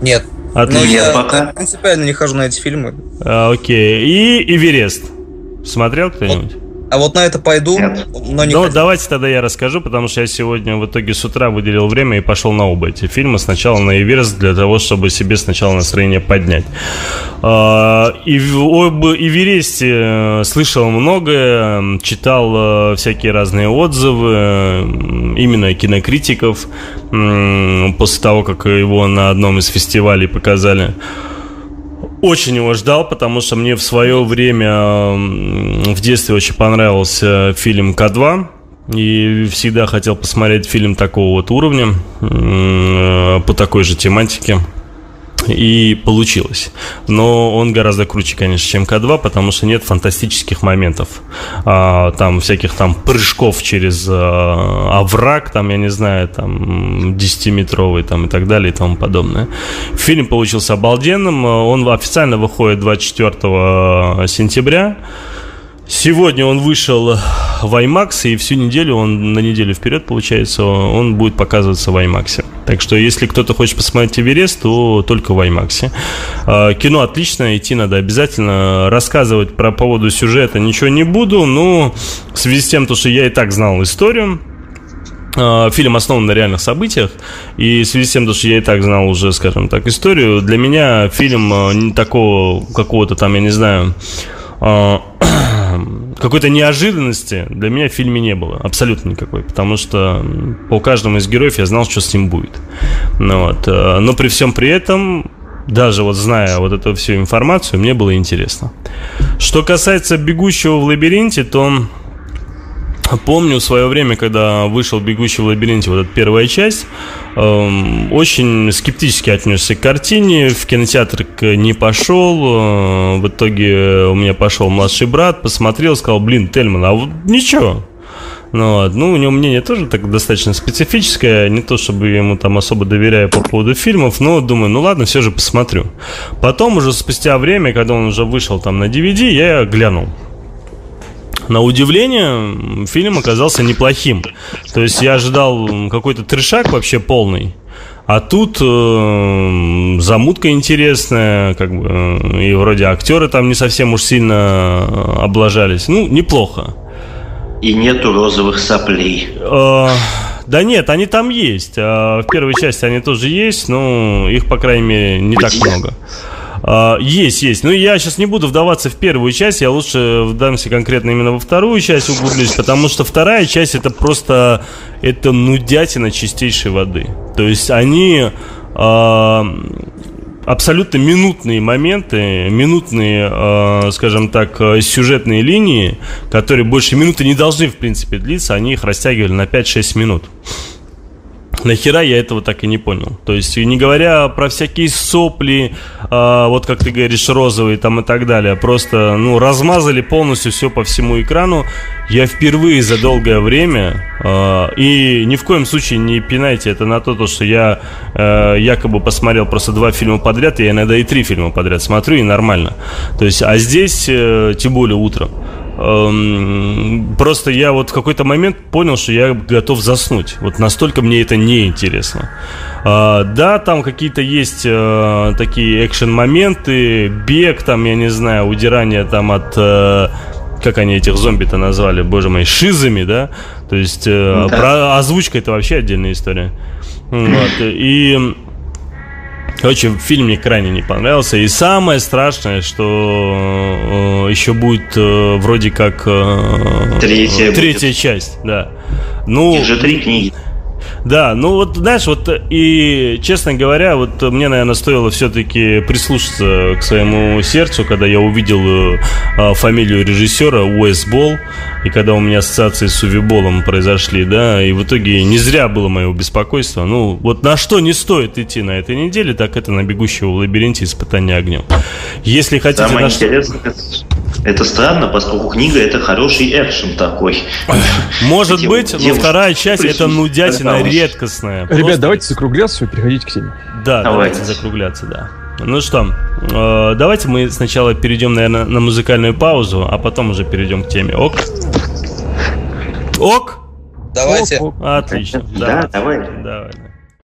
Нет. Отлично. Ну, я пока принципиально не хожу на эти фильмы. А, окей. И «Эверест». Смотрел кто-нибудь? А вот на это пойду, Нет. но не Ну, хочу. давайте тогда я расскажу, потому что я сегодня в итоге с утра выделил время и пошел на оба эти фильмы. Сначала на Эверест для того, чтобы себе сначала настроение поднять. А, и об Эвересте э, слышал многое, читал э, всякие разные отзывы, именно кинокритиков, после того, как его на одном из фестивалей показали очень его ждал, потому что мне в свое время в детстве очень понравился фильм К2. И всегда хотел посмотреть фильм такого вот уровня, э, по такой же тематике. И получилось. Но он гораздо круче, конечно, чем К2, потому что нет фантастических моментов. А, там всяких там прыжков через а, овраг, там, я не знаю, там 10-метровый там и так далее и тому подобное. Фильм получился обалденным. Он официально выходит 24 сентября. Сегодня он вышел в IMAX, и всю неделю, он на неделю вперед, получается, он будет показываться в IMAX. Так что, если кто-то хочет посмотреть Эверест, то только в IMAX. А, кино отличное, идти надо обязательно. Рассказывать про поводу сюжета ничего не буду, но в связи с тем, что я и так знал историю, а, Фильм основан на реальных событиях, и в связи с тем, что я и так знал уже, скажем так, историю, для меня фильм а, не такого какого-то там, я не знаю, какой-то неожиданности для меня в фильме не было. Абсолютно никакой. Потому что по каждому из героев я знал, что с ним будет. Ну, вот. Э, но при всем при этом даже вот зная вот эту всю информацию, мне было интересно. Что касается «Бегущего в лабиринте», то Помню свое время, когда вышел «Бегущий в лабиринте», вот эта первая часть, эм, очень скептически отнесся к картине, в кинотеатр не пошел, э, в итоге у меня пошел младший брат, посмотрел, сказал, блин, Тельман, а вот ничего, ну, вот. ну, у него мнение тоже так достаточно специфическое, не то чтобы ему там особо доверяю по поводу фильмов, но думаю, ну ладно, все же посмотрю. Потом уже спустя время, когда он уже вышел там на DVD, я глянул. На удивление, фильм оказался неплохим. То есть я ожидал какой-то трешак вообще полный. А тут э, замутка интересная, как бы, э, и вроде актеры там не совсем уж сильно э, облажались. Ну, неплохо. И нету розовых соплей. Э, да нет, они там есть. А в первой части они тоже есть, но их, по крайней мере, не так много. А, есть, есть. Ну, я сейчас не буду вдаваться в первую часть, я лучше вдамся конкретно именно во вторую часть углублюсь, потому что вторая часть это просто это нудятина чистейшей воды. То есть они э, абсолютно минутные моменты, минутные, э, скажем так, сюжетные линии, которые больше минуты не должны, в принципе, длиться, они их растягивали на 5-6 минут. Нахера я этого так и не понял. То есть, не говоря про всякие сопли, э, вот как ты говоришь, розовые там и так далее, просто, ну, размазали полностью все по всему экрану. Я впервые за долгое время, э, и ни в коем случае не пинайте это на то, то что я э, якобы посмотрел просто два фильма подряд, и я иногда и три фильма подряд смотрю, и нормально. То есть, а здесь, э, тем более утром. Эм, просто я вот в какой-то момент понял, что я готов заснуть. Вот настолько мне это не интересно. А, да, там какие-то есть а, такие экшен-моменты, бег, там, я не знаю, удирание там от... А, как они этих зомби-то назвали, боже мой, шизами, да? То есть да. про озвучка это вообще отдельная история. Вот. И Короче, фильм мне крайне не понравился. И самое страшное, что э, еще будет э, вроде как э, третья, третья будет. часть, да. Ну, Их же три книги. Да, ну вот, знаешь, вот и, честно говоря, вот мне, наверное, стоило все-таки прислушаться к своему сердцу, когда я увидел э, фамилию режиссера Уэс Болл, и когда у меня ассоциации с Увиболом произошли, да, и в итоге не зря было мое беспокойство. Ну, вот на что не стоит идти на этой неделе, так это на «Бегущего в лабиринте. Испытания огнем». Если хотите... Самое на интересное, это странно, поскольку книга это хороший экшен такой. Может быть, но вторая часть это нудятина редкостная. Ребят, давайте закругляться и переходить к теме. Да, давайте закругляться, да. Ну что, э, давайте мы сначала перейдем, наверное, на музыкальную паузу, а потом уже перейдем к теме. Ок? Ок? Давайте. Отлично. Да, давай. Давай.